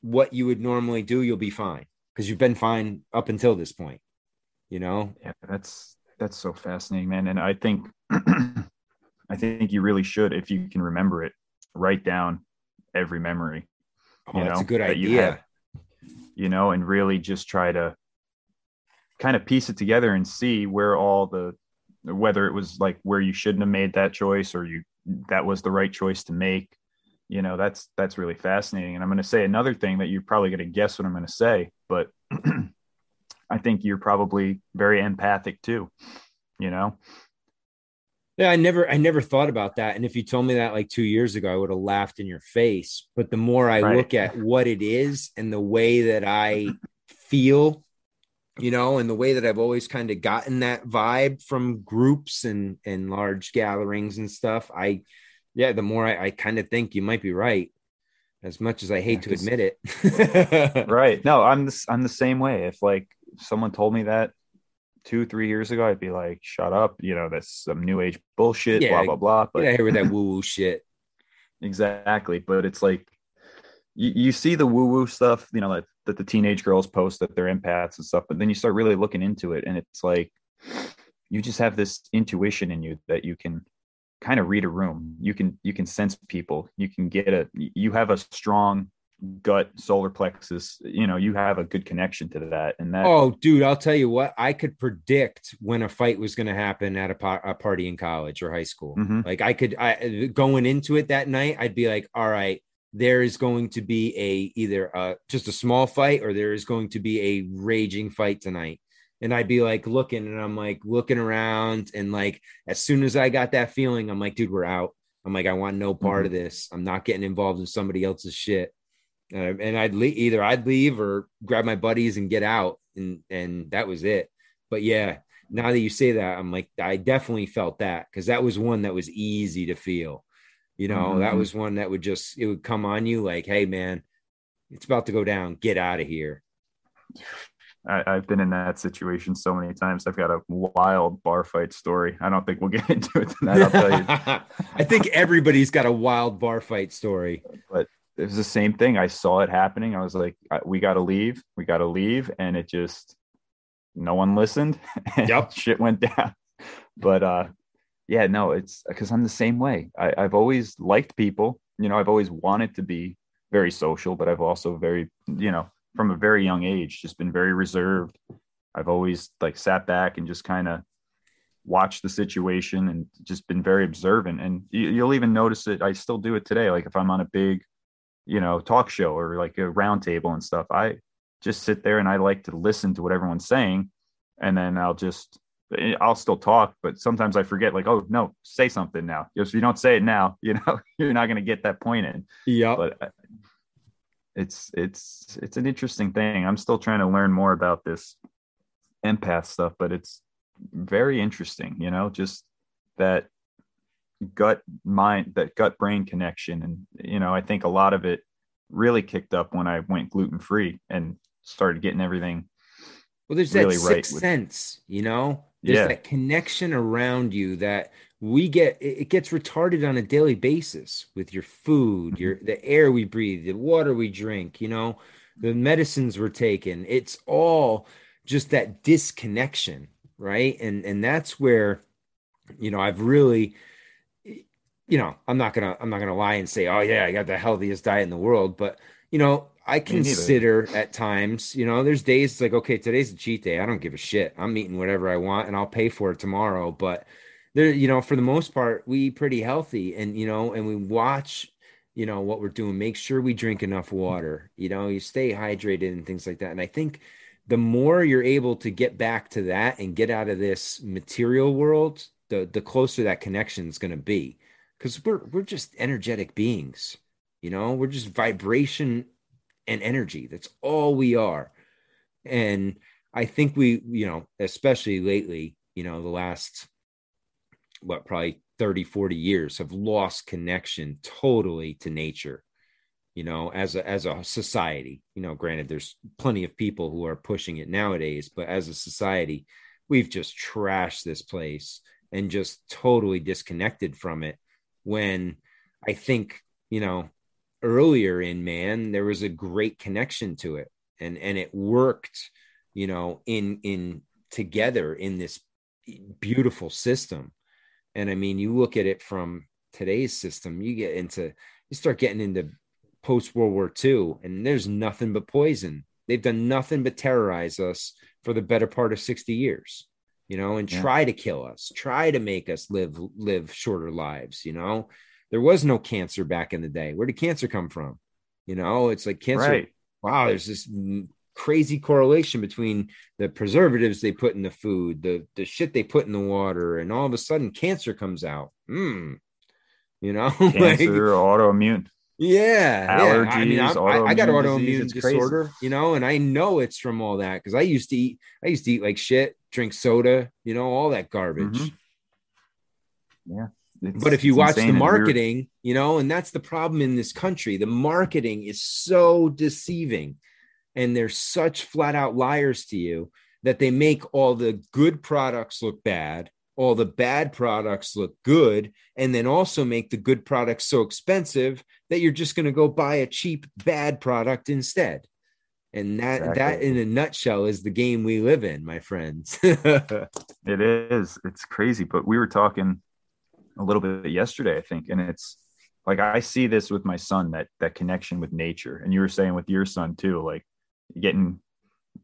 what you would normally do you'll be fine because you've been fine up until this point you know? Yeah that's that's so fascinating man. And i think i think you really should if you can remember it write down every memory oh, you that's a good idea. you, you know and really just try to kind of piece it together and see where all the whether it was like where you shouldn't have made that choice or you that was the right choice to make you know that's that's really fascinating. And i'm going to say another thing that you're probably going to guess what i'm going to say but i think you're probably very empathic too you know Yeah, I never I never thought about that. And if you told me that like two years ago, I would have laughed in your face. But the more I Right. look at what it is and the way that I feel, you know, and the way that I've always kind of gotten that vibe from groups and and large gatherings and stuff, I yeah, the more I, I kind of think you might be right. As much as I hate Yeah, to admit it. right. No, I'm the, I'm the same way. If like someone told me that two, three years ago, I'd be like, shut up. You know, that's some new age bullshit, Yeah, blah, blah, blah. But here with that woo woo shit. exactly. But it's like, you, you see the woo woo stuff, you know, that, that the teenage girls post that they're empaths and stuff, but then you start really looking into it and it's like, you just have this intuition in you that you can kind of read a room. You can, you can sense people. You can get a, you have a strong gut solar plexus. You know, you have a good connection to that. And that, Oh, dude, I'll tell you what. I could predict when a fight was going to happen at a, pa- a party in college or high school. Mhm. Like I could, I going into it that night, I'd be like, all right, there is going to be a either a, just a small fight or there is going to be a raging fight tonight. And I'd be like looking, and I'm like looking around, and like as soon as I got that feeling, I'm like, dude, we're out. I'm like, I want no part of this. I'm not getting involved in somebody else's shit. Uh, and I'd leave either I'd leave or grab my buddies and get out, and and that was it. But yeah, now that you say that, I'm like, I definitely felt that because that was one that was easy to feel. You know, that Mhm. was one that would just it would come on you like, hey man, it's about to go down. Get out of here. I, I've been in that situation so many times. I've got a wild bar fight story. I don't think we'll get into it tonight. I'll tell you. I think everybody's got a wild bar fight story. It was the same thing. I saw it happening. I was like, we got to leave. We got to leave. And it just, no one listened. and Yep. Shit went down. But uh, yeah, no, it's because I'm the same way. I, I've always liked people. You know, I've always wanted to be very social, but I've also very, you know, from a very young age, just been very reserved. I've always like sat back and just kind of watched the situation and just been very observant. And you, you'll even notice it. I still do it today. Like if I'm on a big, you know, talk show or like a round table and stuff, I just sit there and I like to listen to what everyone's saying. And then I'll just, I'll still talk, but sometimes I forget, like, oh, no, say something now. If you don't say it now, you know, you're not going to get that point in Yep. but uh, it's it's it's an interesting thing i'm still trying to learn more about this empath stuff but it's very interesting you know just that gut mind that gut brain connection and you know i think a lot of it really kicked up when i went gluten free and started getting everything Well, there's really that right sixth with- sense, you know. There's Yeah. that connection around you that we get. It gets retarded on a daily basis with your food, your Mm-hmm. the air we breathe, the water we drink. You know, the medicines we're taking. It's all just that disconnection, right? And and that's where, you know, I've really, you know, I'm not gonna I'm not gonna lie and say, oh yeah, I got the healthiest diet in the world, but you know, I consider at times, you know, there's days it's like, okay, today's a cheat day. I don't give a shit. I'm eating whatever I want and I'll pay for it tomorrow. But there, you know, for the most part, we eat pretty healthy and you know, and we watch, you know, what we're doing, make sure we drink enough water, you know, you stay hydrated and things like that. And I think the more you're able to get back to that and get out of this material world, the the closer that connection is going to be. Because we're we're just energetic beings, you know, we're just vibration and energy. That's all we are. And I think we, you know, especially lately, you know, the last what probably 30, 40 years have lost connection totally to nature. You know, as a as a society, you know, granted there's plenty of people who are pushing it nowadays, but as a society, we've just trashed this place and just totally disconnected from it when I think, you know, earlier in man there was a great connection to it. And and it worked you know in in together in this beautiful system. And i mean you look at it from today's system you get into you start getting into post world war ii and there's nothing but poison. They've done nothing but terrorize us for the better part of 60 years you know and Yeah. try to kill us try to make us live live shorter lives you know there was no cancer back in the day. Where did cancer come from? You know, it's like cancer. right Wow, there's this mm, crazy correlation between the preservatives they put in the food, the the shit they put in the water, and all of a sudden cancer comes out. Hmm. You know, cancer, like, autoimmune. Yeah, allergies. Yeah. I mean, I, I got autoimmune disorder, crazy. you know, and I know it's from all that because I used to eat. I used to eat like shit, drink soda, you know, all that garbage. Mm-hmm. Yeah. but if you watch the marketing, you know, and that's the problem in this country. The marketing is so deceiving and they're such flat out liars to you that they make all the good products look bad all the bad products look good and then also make the good products so expensive that you're just going to go buy a cheap bad product instead and that exactly. that in a nutshell is the game we live in my friends. It is. It's crazy. But we were talking a little bit yesterday i think and it's like i see this with my son that that connection with nature. And you were saying with your son too like getting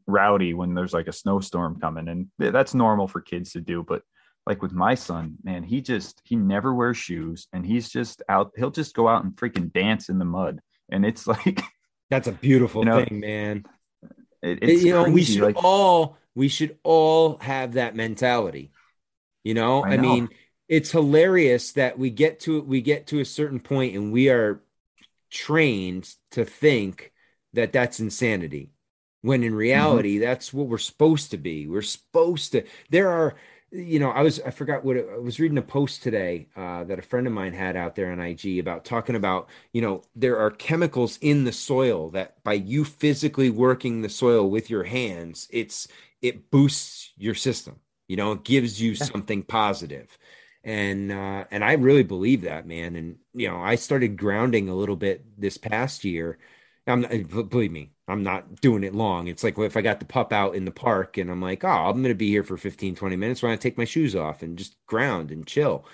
rowdy when there's like a snowstorm coming. And that's normal for kids to do. But like with my son man he just he never wears shoes. And he's just out he'll just go out and freaking dance in the mud. And it's like that's a beautiful you know, thing man it, it's you know crazy. we should like, all we should all have that mentality you know I, I mean it's hilarious that we get to we get to a certain point and we are trained to think that that's insanity when in mm-hmm. reality mm-hmm. that's what we're supposed to be we're supposed to there are you know i was i forgot what i was reading a post today uh, that a friend of mine had out there on ig about talking about you know there are chemicals in the soil that by you physically working the soil with your hands it's it boosts your system you know it gives you something positive. And uh, and i really believe that man. And you know i started grounding a little bit this past year. I'm not, believe me, I'm not doing it long. It's like if I got the pup out in the park and I'm like, oh, I'm going to be here for 15, 20 minutes when I take my shoes off and just ground and chill.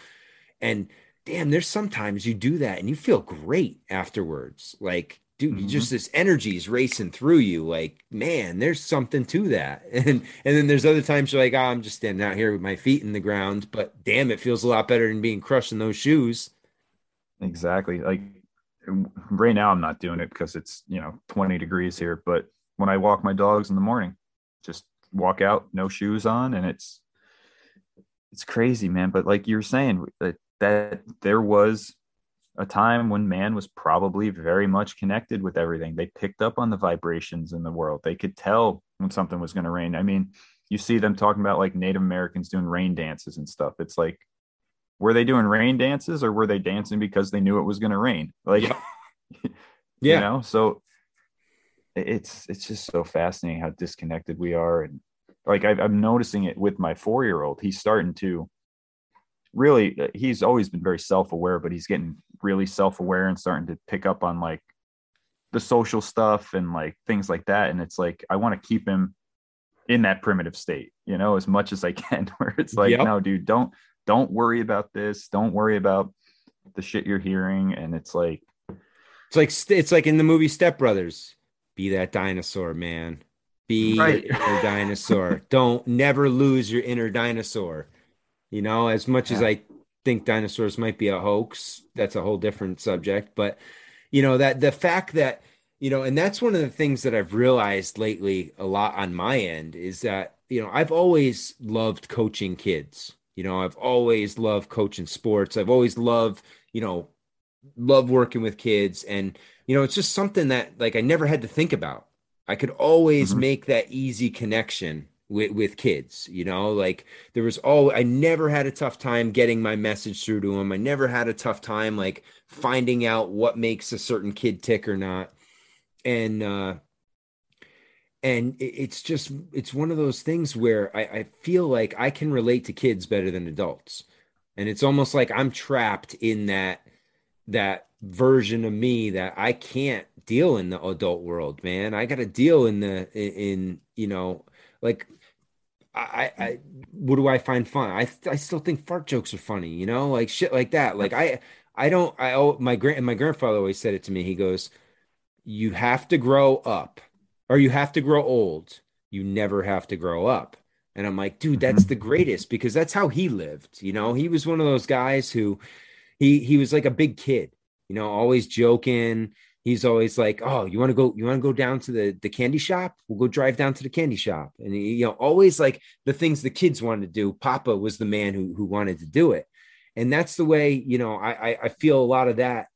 And damn, there's sometimes you do that and you feel great afterwards. Like, dude, mm-hmm. just this energy is racing through you. Like, man, there's something to that. And and then there's other times you're like, oh, I'm just standing out here with my feet in the ground, but damn, it feels a lot better than being crushed in those shoes. Exactly. Like right now I'm not doing it because it's you know 20 degrees here. But when I walk my dogs in the morning, just walk out, no shoes on, and it's it's crazy, man. But like you're saying, that that there was a time when man was probably very much connected with everything. They picked up on the vibrations in the world. They could tell when something was going to rain. I mean, you see them talking about like Native Americans doing rain dances and stuff. It's like were they doing rain dances or were they dancing because they knew it was going to rain? Like, yeah. you know, so it's it's just so fascinating how disconnected we are, and like I, I'm noticing it with my four year old. He's starting to really. He's always been very self aware, but he's getting really self aware and starting to pick up on like the social stuff and like things like that. And it's like I want to keep him in that primitive state, you know, as much as I can. Where it's like, yep. no, dude, don't don't worry about this. Don't worry about the shit you're hearing. And it's like it's like it's like in the movie step brothers. Be that dinosaur man. Be right. inner dinosaur. Don't never lose your inner dinosaur. You know as much yeah. as i think dinosaurs might be a hoax that's a whole different subject. But you know that the fact that you know and that's one of the things that i've realized lately a lot on my end is that you know i've always loved coaching kids you know, I've always loved coaching sports. I've always loved, you know, love working with kids. And, you know, it's just something that like I never had to think about. I could always mm-hmm. make that easy connection with, with kids, you know, like there was all, I never had a tough time getting my message through to them. I never had a tough time like finding out what makes a certain kid tick or not. And, uh, and it's just it's one of those things where I, I, feel like i can relate to kids better than adults. And it's almost like i'm trapped in that that version of me that i can't deal in the adult world man. I gotta deal in the in, in you know like I, I what do i find fun? I i still think fart jokes are funny you know like shit like that. Like i i don't i oh my grand my grandfather always said it to me. He goes you have to grow up or you have to grow old. You never have to grow up. And I'm like, dude, that's mm-hmm. the greatest because that's how he lived. You know, he was one of those guys who he he was like a big kid, you know, always joking, he's always like, "Oh, you want to go? You want to go down to the the candy shop? We'll go drive down to the candy shop." And he, you know, always like the things the kids wanted to do. Papa was the man who who wanted to do it, and that's the way you know I I, I feel a lot of that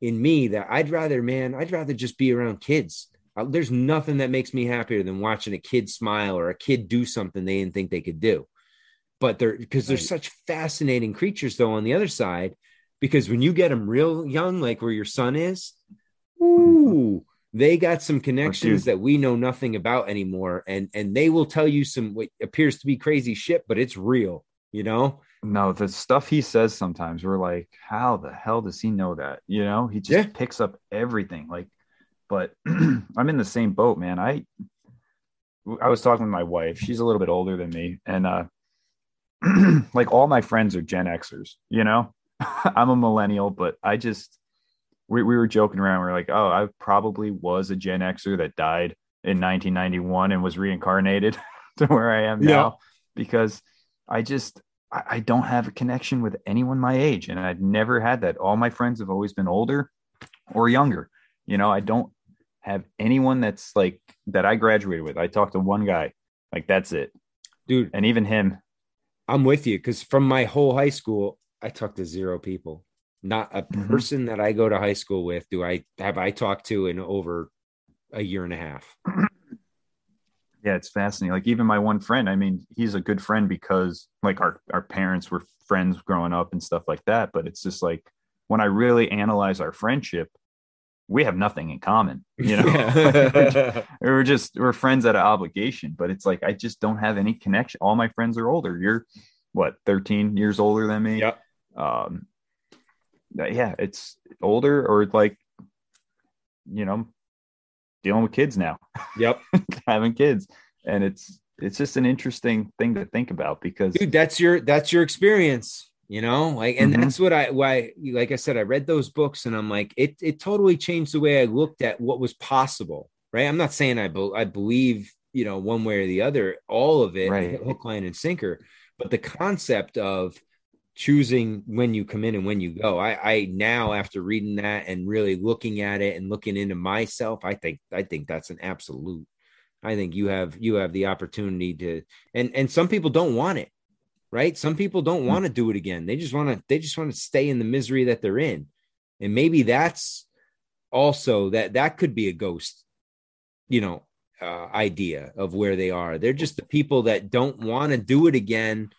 in me. That I'd rather, man, I'd rather just be around kids. There's nothing that makes me happier than watching a kid smile or a kid do something they didn't think they could do. But they're because they're Right. such fascinating creatures, though. On the other side, because when you get them real young, like where your son is, ooh, they got some connections that we know nothing about anymore, and and they will tell you some what appears to be crazy shit, but it's real, you know. No, the stuff he says sometimes we're like, how the hell does he know that? You know, he just Yeah. picks up everything. Like, but I'm in the same boat, man. I I was talking with my wife. She's a little bit older than me, and uh like all my friends are Gen Xers, you know. I'm a millennial, but I just we, we were joking around. We are like, oh, I probably was a Gen Xer that died in 1991 and was reincarnated to where I am Yeah. now because I just I, I don't have a connection with anyone my age, and I've never had that. All my friends have always been older or younger. You know, I don't have anyone that's like that I graduated with. I talked to one guy, like that's it, Dude, and even him. I'm with you because from my whole high school, I talked to zero people. Not a Mhm. person that I go to high school with do I have I talked to in over a year and a half. Yeah, it's fascinating. Like even my one friend, I mean, he's a good friend because like our our parents were friends growing up and stuff like that. But it's just like when I really analyze our friendship, we have nothing in common. You know, we're, just, we're just we're friends out of obligation. But it's like I just don't have any connection. All my friends are older. You're what 13 years older than me. yeah Um, yeah, it's older or like you know dealing with kids now Yep. having kids and it's it's just an interesting thing to think about because dude that's your that's your experience you know like and Mhm. that's what i why like i said i read those books and i'm like it it totally changed the way i looked at what was possible right i'm not saying i, be, I believe you know one way or the other all of it Right. hook line and sinker but the concept of choosing when you come in and when you go i i now after reading that and really looking at it and looking into myself i think i think that's an absolute i think you have you have the opportunity to and and some people don't want it right? Some people don't want to do it again. They just want to they just want to stay in the misery that they're in. And maybe that's also that that could be a ghost you know uh, idea of where they are. They're just the people that don't want to do it again.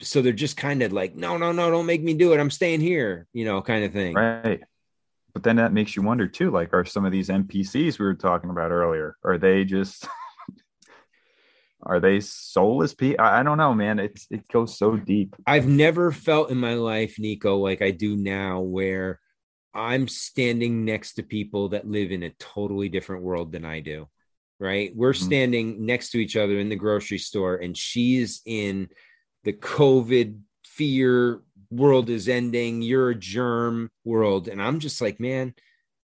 So they're just kind of like no no no don't make me do it. I'm staying here you know kind of thing. Right. But then that makes you wonder too like are some of these npcs we were talking about earlier are they just are they soulless people I, I don't know man it's it goes so deep I've never felt in my life, Niko, like I do now, where I'm standing next to people that live in a totally different world than I do. Right. We're Mhm. standing next to each other in the grocery store, and she's in the COVID fear world is ending, you're a germ world. And I'm just like, man,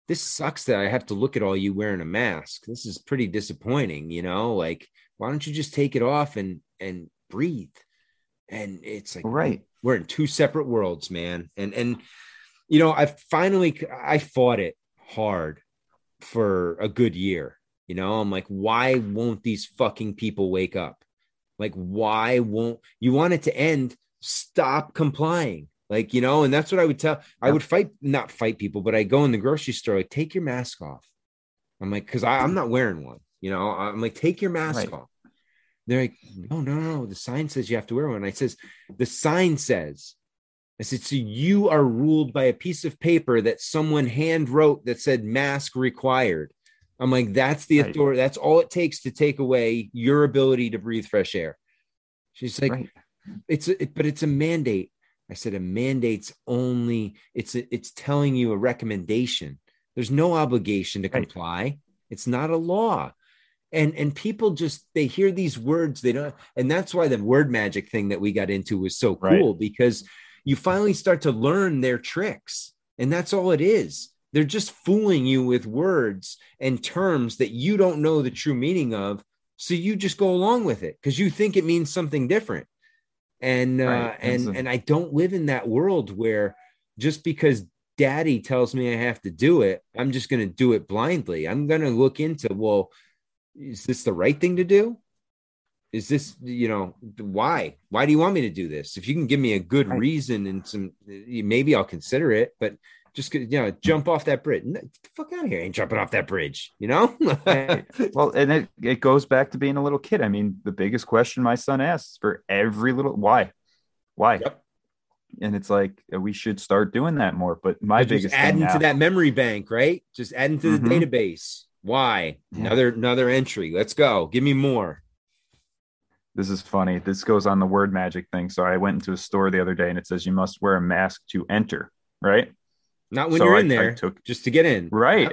this sucks that I have to look at all you wearing a mask. This is pretty disappointing, you know? Like, why don't you just take it off and and breathe? And it's like, right. we're in two separate worlds man. And and you know i finally i fought it hard for a good year you know? I'm like why won't these fucking people wake up? Like why won't you want it to end? Stop complying. Like you know and that's what i would tell i would fight not fight people but i go in the grocery store like take your mask off. I'm like because i'm not wearing one you know i'm like take your mask Right. off they're like mm-hmm. oh, no no no the sign says you have to wear one i says the sign says I said, so you are ruled by a piece of paper that someone hand wrote that said mask required. I'm like, that's the Right. authority. That's all it takes to take away your ability to breathe fresh air. She's like, right it's a, it, but it's a mandate. I said, a mandate's only it's a, it's telling you a recommendation. There's no obligation to Right. comply. It's not a law. And and people just they hear these words they don't and that's why the word magic thing that we got into was so Right. cool because you finally start to learn their tricks and that's all it is. They're just fooling you with words and terms that you don't know the true meaning of so you just go along with it because you think it means something different and uh and a- and i don't live in that world where just because daddy tells me I have to do it, I'm just going to do it blindly. I'm going to look into, well, is this the right thing to do? Is this, you know, why? Why do you want me to do this? If you can give me a good reason and some, maybe I'll consider it, but just, you know, jump off that bridge. Get the fuck out of here. I ain't jumping off that bridge, you know? Well, and it, it goes back to being a little kid. I mean, the biggest question my son asks for every little why, why, Yep. and it's like uh, we should start doing that more. But my biggest adding now, to that memory bank, right? Just adding to the Mhm. database. Why? Yeah. Another another entry. Let's go. Give me more. this is funny. This goes on the word magic thing. So I went into a store the other day and it says you must wear a mask to enter, right? Not when So you're I- in I there, took- just to get in. Right.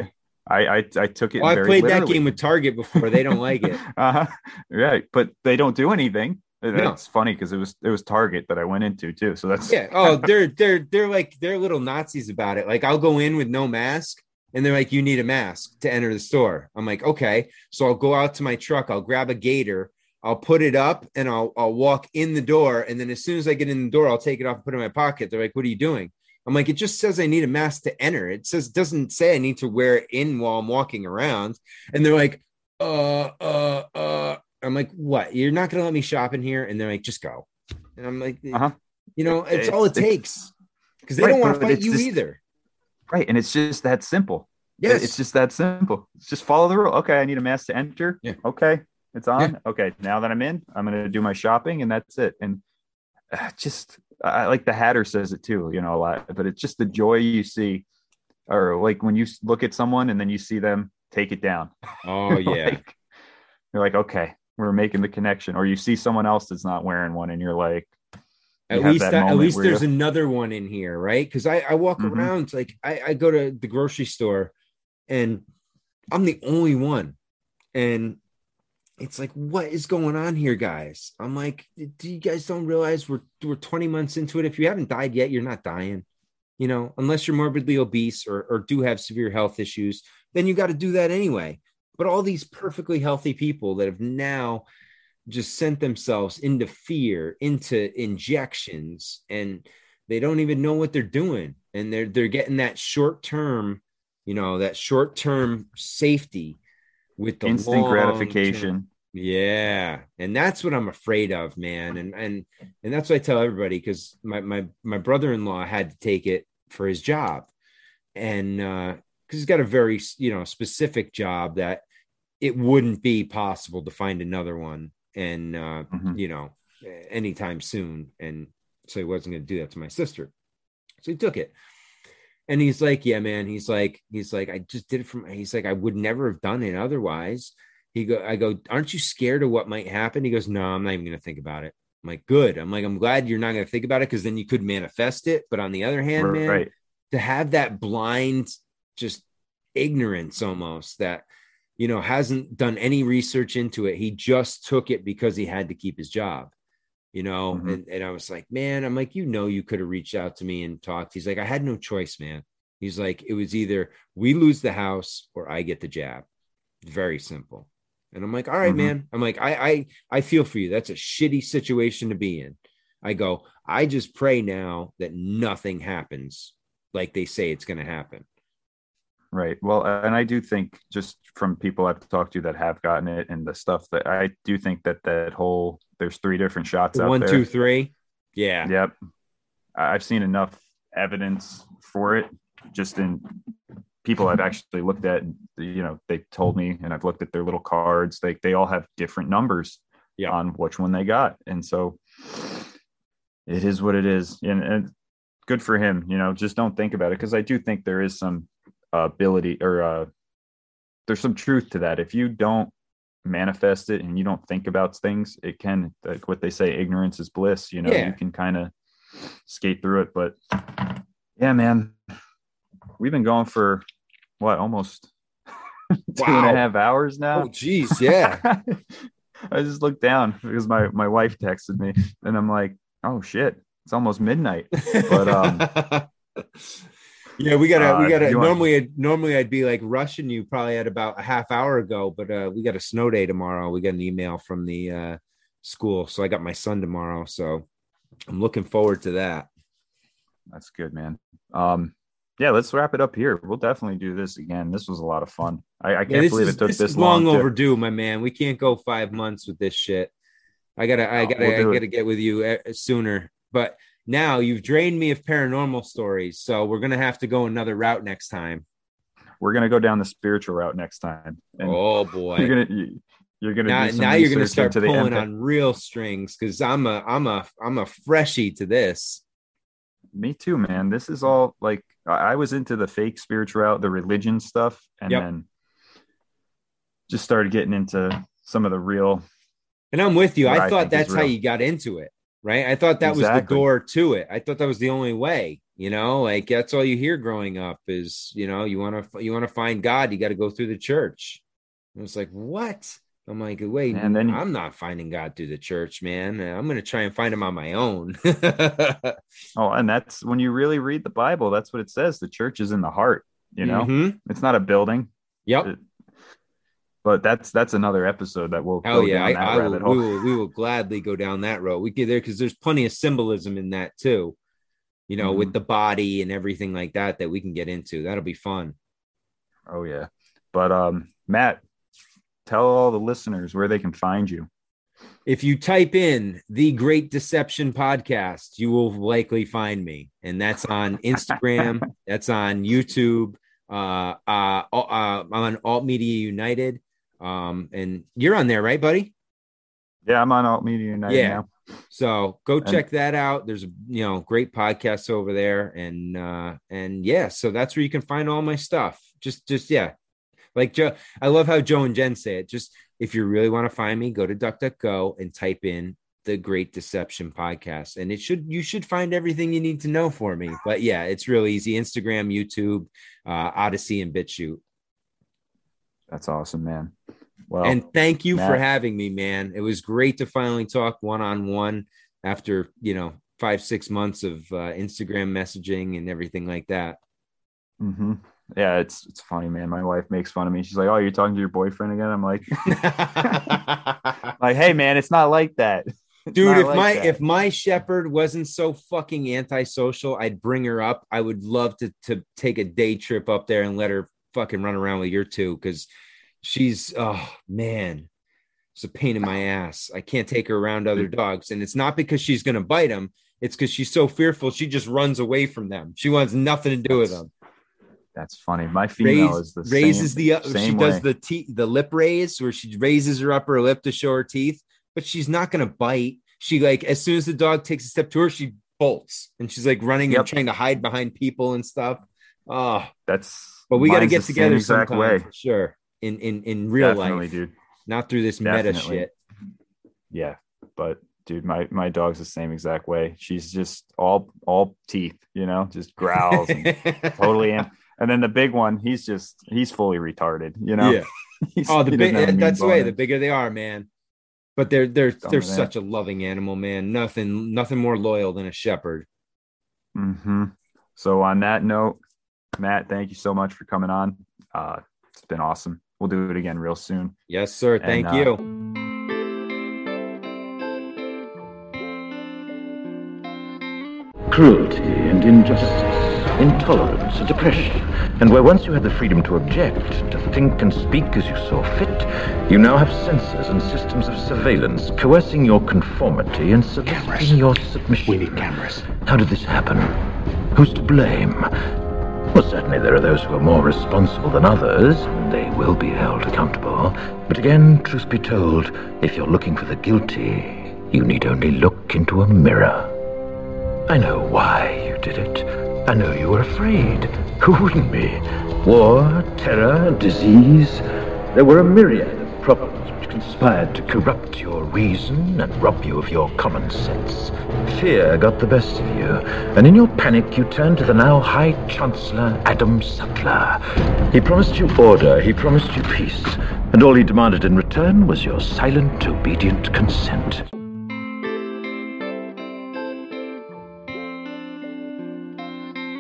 I, I I took it. Oh, I played that game with Target before. They don't like it. uh-huh. Right, but they don't do anything. No. Funny because it was it was Target that I went into too. So that's Yeah. Oh, they're they're they're like they're little Nazis about it. Like I'll go in with no mask, and they're like, "You need a mask to enter the store." I'm like, "Okay." So I'll go out to my truck. I'll grab a gator. I'll put it up, and I'll I'll walk in the door. And then as soon as I get in the door, I'll take it off and put it in my pocket. They're like, "What are you doing?" I'm like, "It just says I need a mask to enter. It says doesn't say I need to wear it in while I'm walking around." And they're like, "Uh, uh, uh." I'm like, "What? You're not gonna let me shop in here?" And they're like, "Just go." And I'm like, Uh-huh. you know, it's, It's- all it takes because they Right, don't want to fight you just- either. Right, and it's just that simple. Yes, It's just that simple. It's just follow the rule. Okay, I need a mask to enter. Yeah. Okay, it's on. Okay, now that I'm in, I'm going to do my shopping, and that's it. And uh, just, I like the Hatter says it too, you know, a lot. But it's just the joy you see, or like when you look at someone and then you see them take it down. oh yeah, Like, you're like, okay, we're making the connection. Or you see someone else that's not wearing one, and you're like, at least at least there's another one in here, right? Because I I walk Mhm. around like I I go to the grocery store, and I'm the only one, and it's like what is going on here, guys? I'm like, do you guys don't realize we're we're 20 months into it? If you haven't died yet, you're not dying. You know, unless you're morbidly obese or, or do have severe health issues, then you got to do that anyway. But all these perfectly healthy people that have now just sent themselves into fear, into injections, and they don't even know what they're doing. And they're they're getting that short term, you know, that short term safety with the instant gratification. yeah, and that's what I'm afraid of, man. And and and that's what I tell everybody because my my my brother in law had to take it for his job, and uh, because he's got a very you know specific job that it wouldn't be possible to find another one, and uh, Mhm. you know anytime soon, and so he wasn't going to do that to my sister, so he took it. And he's like, yeah, man. He's like, he's like, I just did it from. He's like, I would never have done it otherwise. He go, I go, aren't you scared of what might happen? He goes, no, I'm not even going to think about it. I'm like, good. I'm like, I'm glad you're not going to think about it because then you could manifest it. But on the other hand, man, to have that blind, just ignorance almost that, you know, hasn't done any research into it. He just took it because he had to keep his job, you know? Mhm. And, and I was like, man, I'm like, you know, you could have reached out to me and talked. He's like, I had no choice, man. He's like, it was either we lose the house or I get the jab. Very simple. And I'm like, all right, Mhm. man. I'm like, I, I, I feel for you. That's a shitty situation to be in. I go, I just pray now that nothing happens like they say it's going to happen. Right. Well, and I do think just from people I've talked to that have gotten it and the stuff that I do think that that whole there's three different shots out One, there. two, three. Yeah. Yep. I've seen enough evidence for it just in people I've actually looked at, you know, they told me and I've looked at their little cards. They they all have different numbers Yeah. on which one they got. And so it is what it is. And, and good for him, you know, just don't think about it. Cause I do think there is some ability or uh there's some truth to that. If you don't manifest it and you don't think about things, it can like what they say, ignorance is bliss. You know, Yeah. you can kind of skate through it. But yeah, man, we've been going for what almost two and a half hours now. Oh, geez. Yeah. I just looked down because my my wife texted me and I'm like, oh shit, it's almost midnight. But, um, yeah, we gotta, uh, we gotta. Normally, I'd, normally I'd be like rushing you probably at about a half hour ago, but uh, we got a snow day tomorrow. We got an email from the uh, school, so I got my son tomorrow. So I'm looking forward to that. That's good, man. Um, yeah, let's wrap it up here. We'll definitely do this again. This was a lot of fun. I, I can't Yeah, believe is, it took this this, is long, long. overdue, my man. We can't go five months with this shit. I gotta, I gotta, we'll I gotta get with you uh, sooner. But now you've drained me of paranormal stories, so we're gonna have to go another route next time. We're gonna go down the spiritual route next time. And oh boy! you're gonna you, you're gonna now, now you're gonna start pulling on real strings because I'm a, I'm a, I'm a freshie to this. Me too, man. This is all like I was into the fake spiritual route, the religion stuff, and Yep. then just started getting into some of the real. And I'm with you. I thought that's how you got into it, right? I thought that was the door to it. I thought that was the only way. You know, like that's all you hear growing up is, you know, you want to you want to find God, you got to go through the church. And it's like, what? I'm like, wait, And then- I'm not finding God through the church, man. I'm going to try and find him on my own. Oh, and that's when you really read the Bible. That's what it says. The church is in the heart. You know, Mhm. it's not a building. Yep. It- But that's that's another episode that we'll go yeah, I, I will, rabbit we will we will gladly go down that road. We get there because there's plenty of symbolism in that too. You know, with Mhm. the body and everything like that that we can get into. That'll be fun. Oh yeah. But um, Mat, tell all the listeners where they can find you. If you type in the Great Deception podcast, you will likely find me, and that's on Instagram. that's on YouTube. Uh, uh, uh, I'm on Alt Media United. Um, and you're on there, right, buddy? Yeah, I'm on Alt Media United Yeah. now. So go check that out. There's a you know great podcasts over there, and uh and yeah, so that's where you can find all my stuff. Just just yeah, like Joe. I love how Joe and Jen say it. Just if you really want to find me, go to DuckDuckGo and type in the Great Deception podcast, and it should you should find everything you need to know for me. But yeah, it's real easy. Instagram, YouTube, uh, Odysee, and BitChute. That's awesome, man. Well, and thank you for having me, man. It was great to finally talk one on one after you know five six months of uh, Instagram messaging and everything like that. hmm yeah, it's it's funny, man. My wife makes fun of me. She's like, "Oh, you're talking to your boyfriend again?" I'm like, like, hey, man, it's not like that. It's Dude, if like my that. if my shepherd wasn't so fucking antisocial, I'd bring her up. I would love to to take a day trip up there and let her fucking run around with your two because she's oh man, it's a pain in my ass. I can't take her around other mm. dogs, and it's not because she's gonna bite them. It's because she's so fearful. She just runs away from them. She wants nothing to do with them. That's funny. My female Raise- is the raises same, the up. She same does the teeth, the lip raise, where she raises her upper lip to show her teeth, but she's not gonna bite. She like as soon as the dog takes a step to her, she bolts and she's like running Yep. and trying to hide behind people and stuff. Oh, That's but we got to get together exact sometime way. for sure. In in in real Definitely, life, dude. not through this meta shit. Yeah, but dude, my my dog's the same exact way. She's just all all teeth, you know, just growls and totally. Am- and then the big one, he's just he's fully retarded, you know. Yeah. Oh, the big doesn't have a mean that's the way. The bigger they are, man. But they're they're Dumb they're that. such a loving animal, man. Nothing nothing more loyal than a shepherd. hmm So on that note, Mat, thank you so much for coming on. Uh, it's been awesome. We'll do it again real soon. Yes, sir. Thank uh, you. cruelty and injustice, intolerance and oppression. And where once you had the freedom to object, to think and speak as you saw fit, you now have censors and systems of surveillance coercing your conformity and soliciting your submission. We need cameras. How did this happen? Who's to blame? Well, certainly there are those who are more responsible than others, and they will be held accountable. But again, truth be told, if you're looking for the guilty, you need only look into a mirror. I know why you did it. I know you were afraid. Who wouldn't be? War, terror, disease. There were a myriad of problems conspired to corrupt your reason and rob you of your common sense. Fear got the best of you, and in your panic you turned to the now High Chancellor Adam Sutler. He promised you order, he promised you peace, and all he demanded in return was your silent, obedient consent.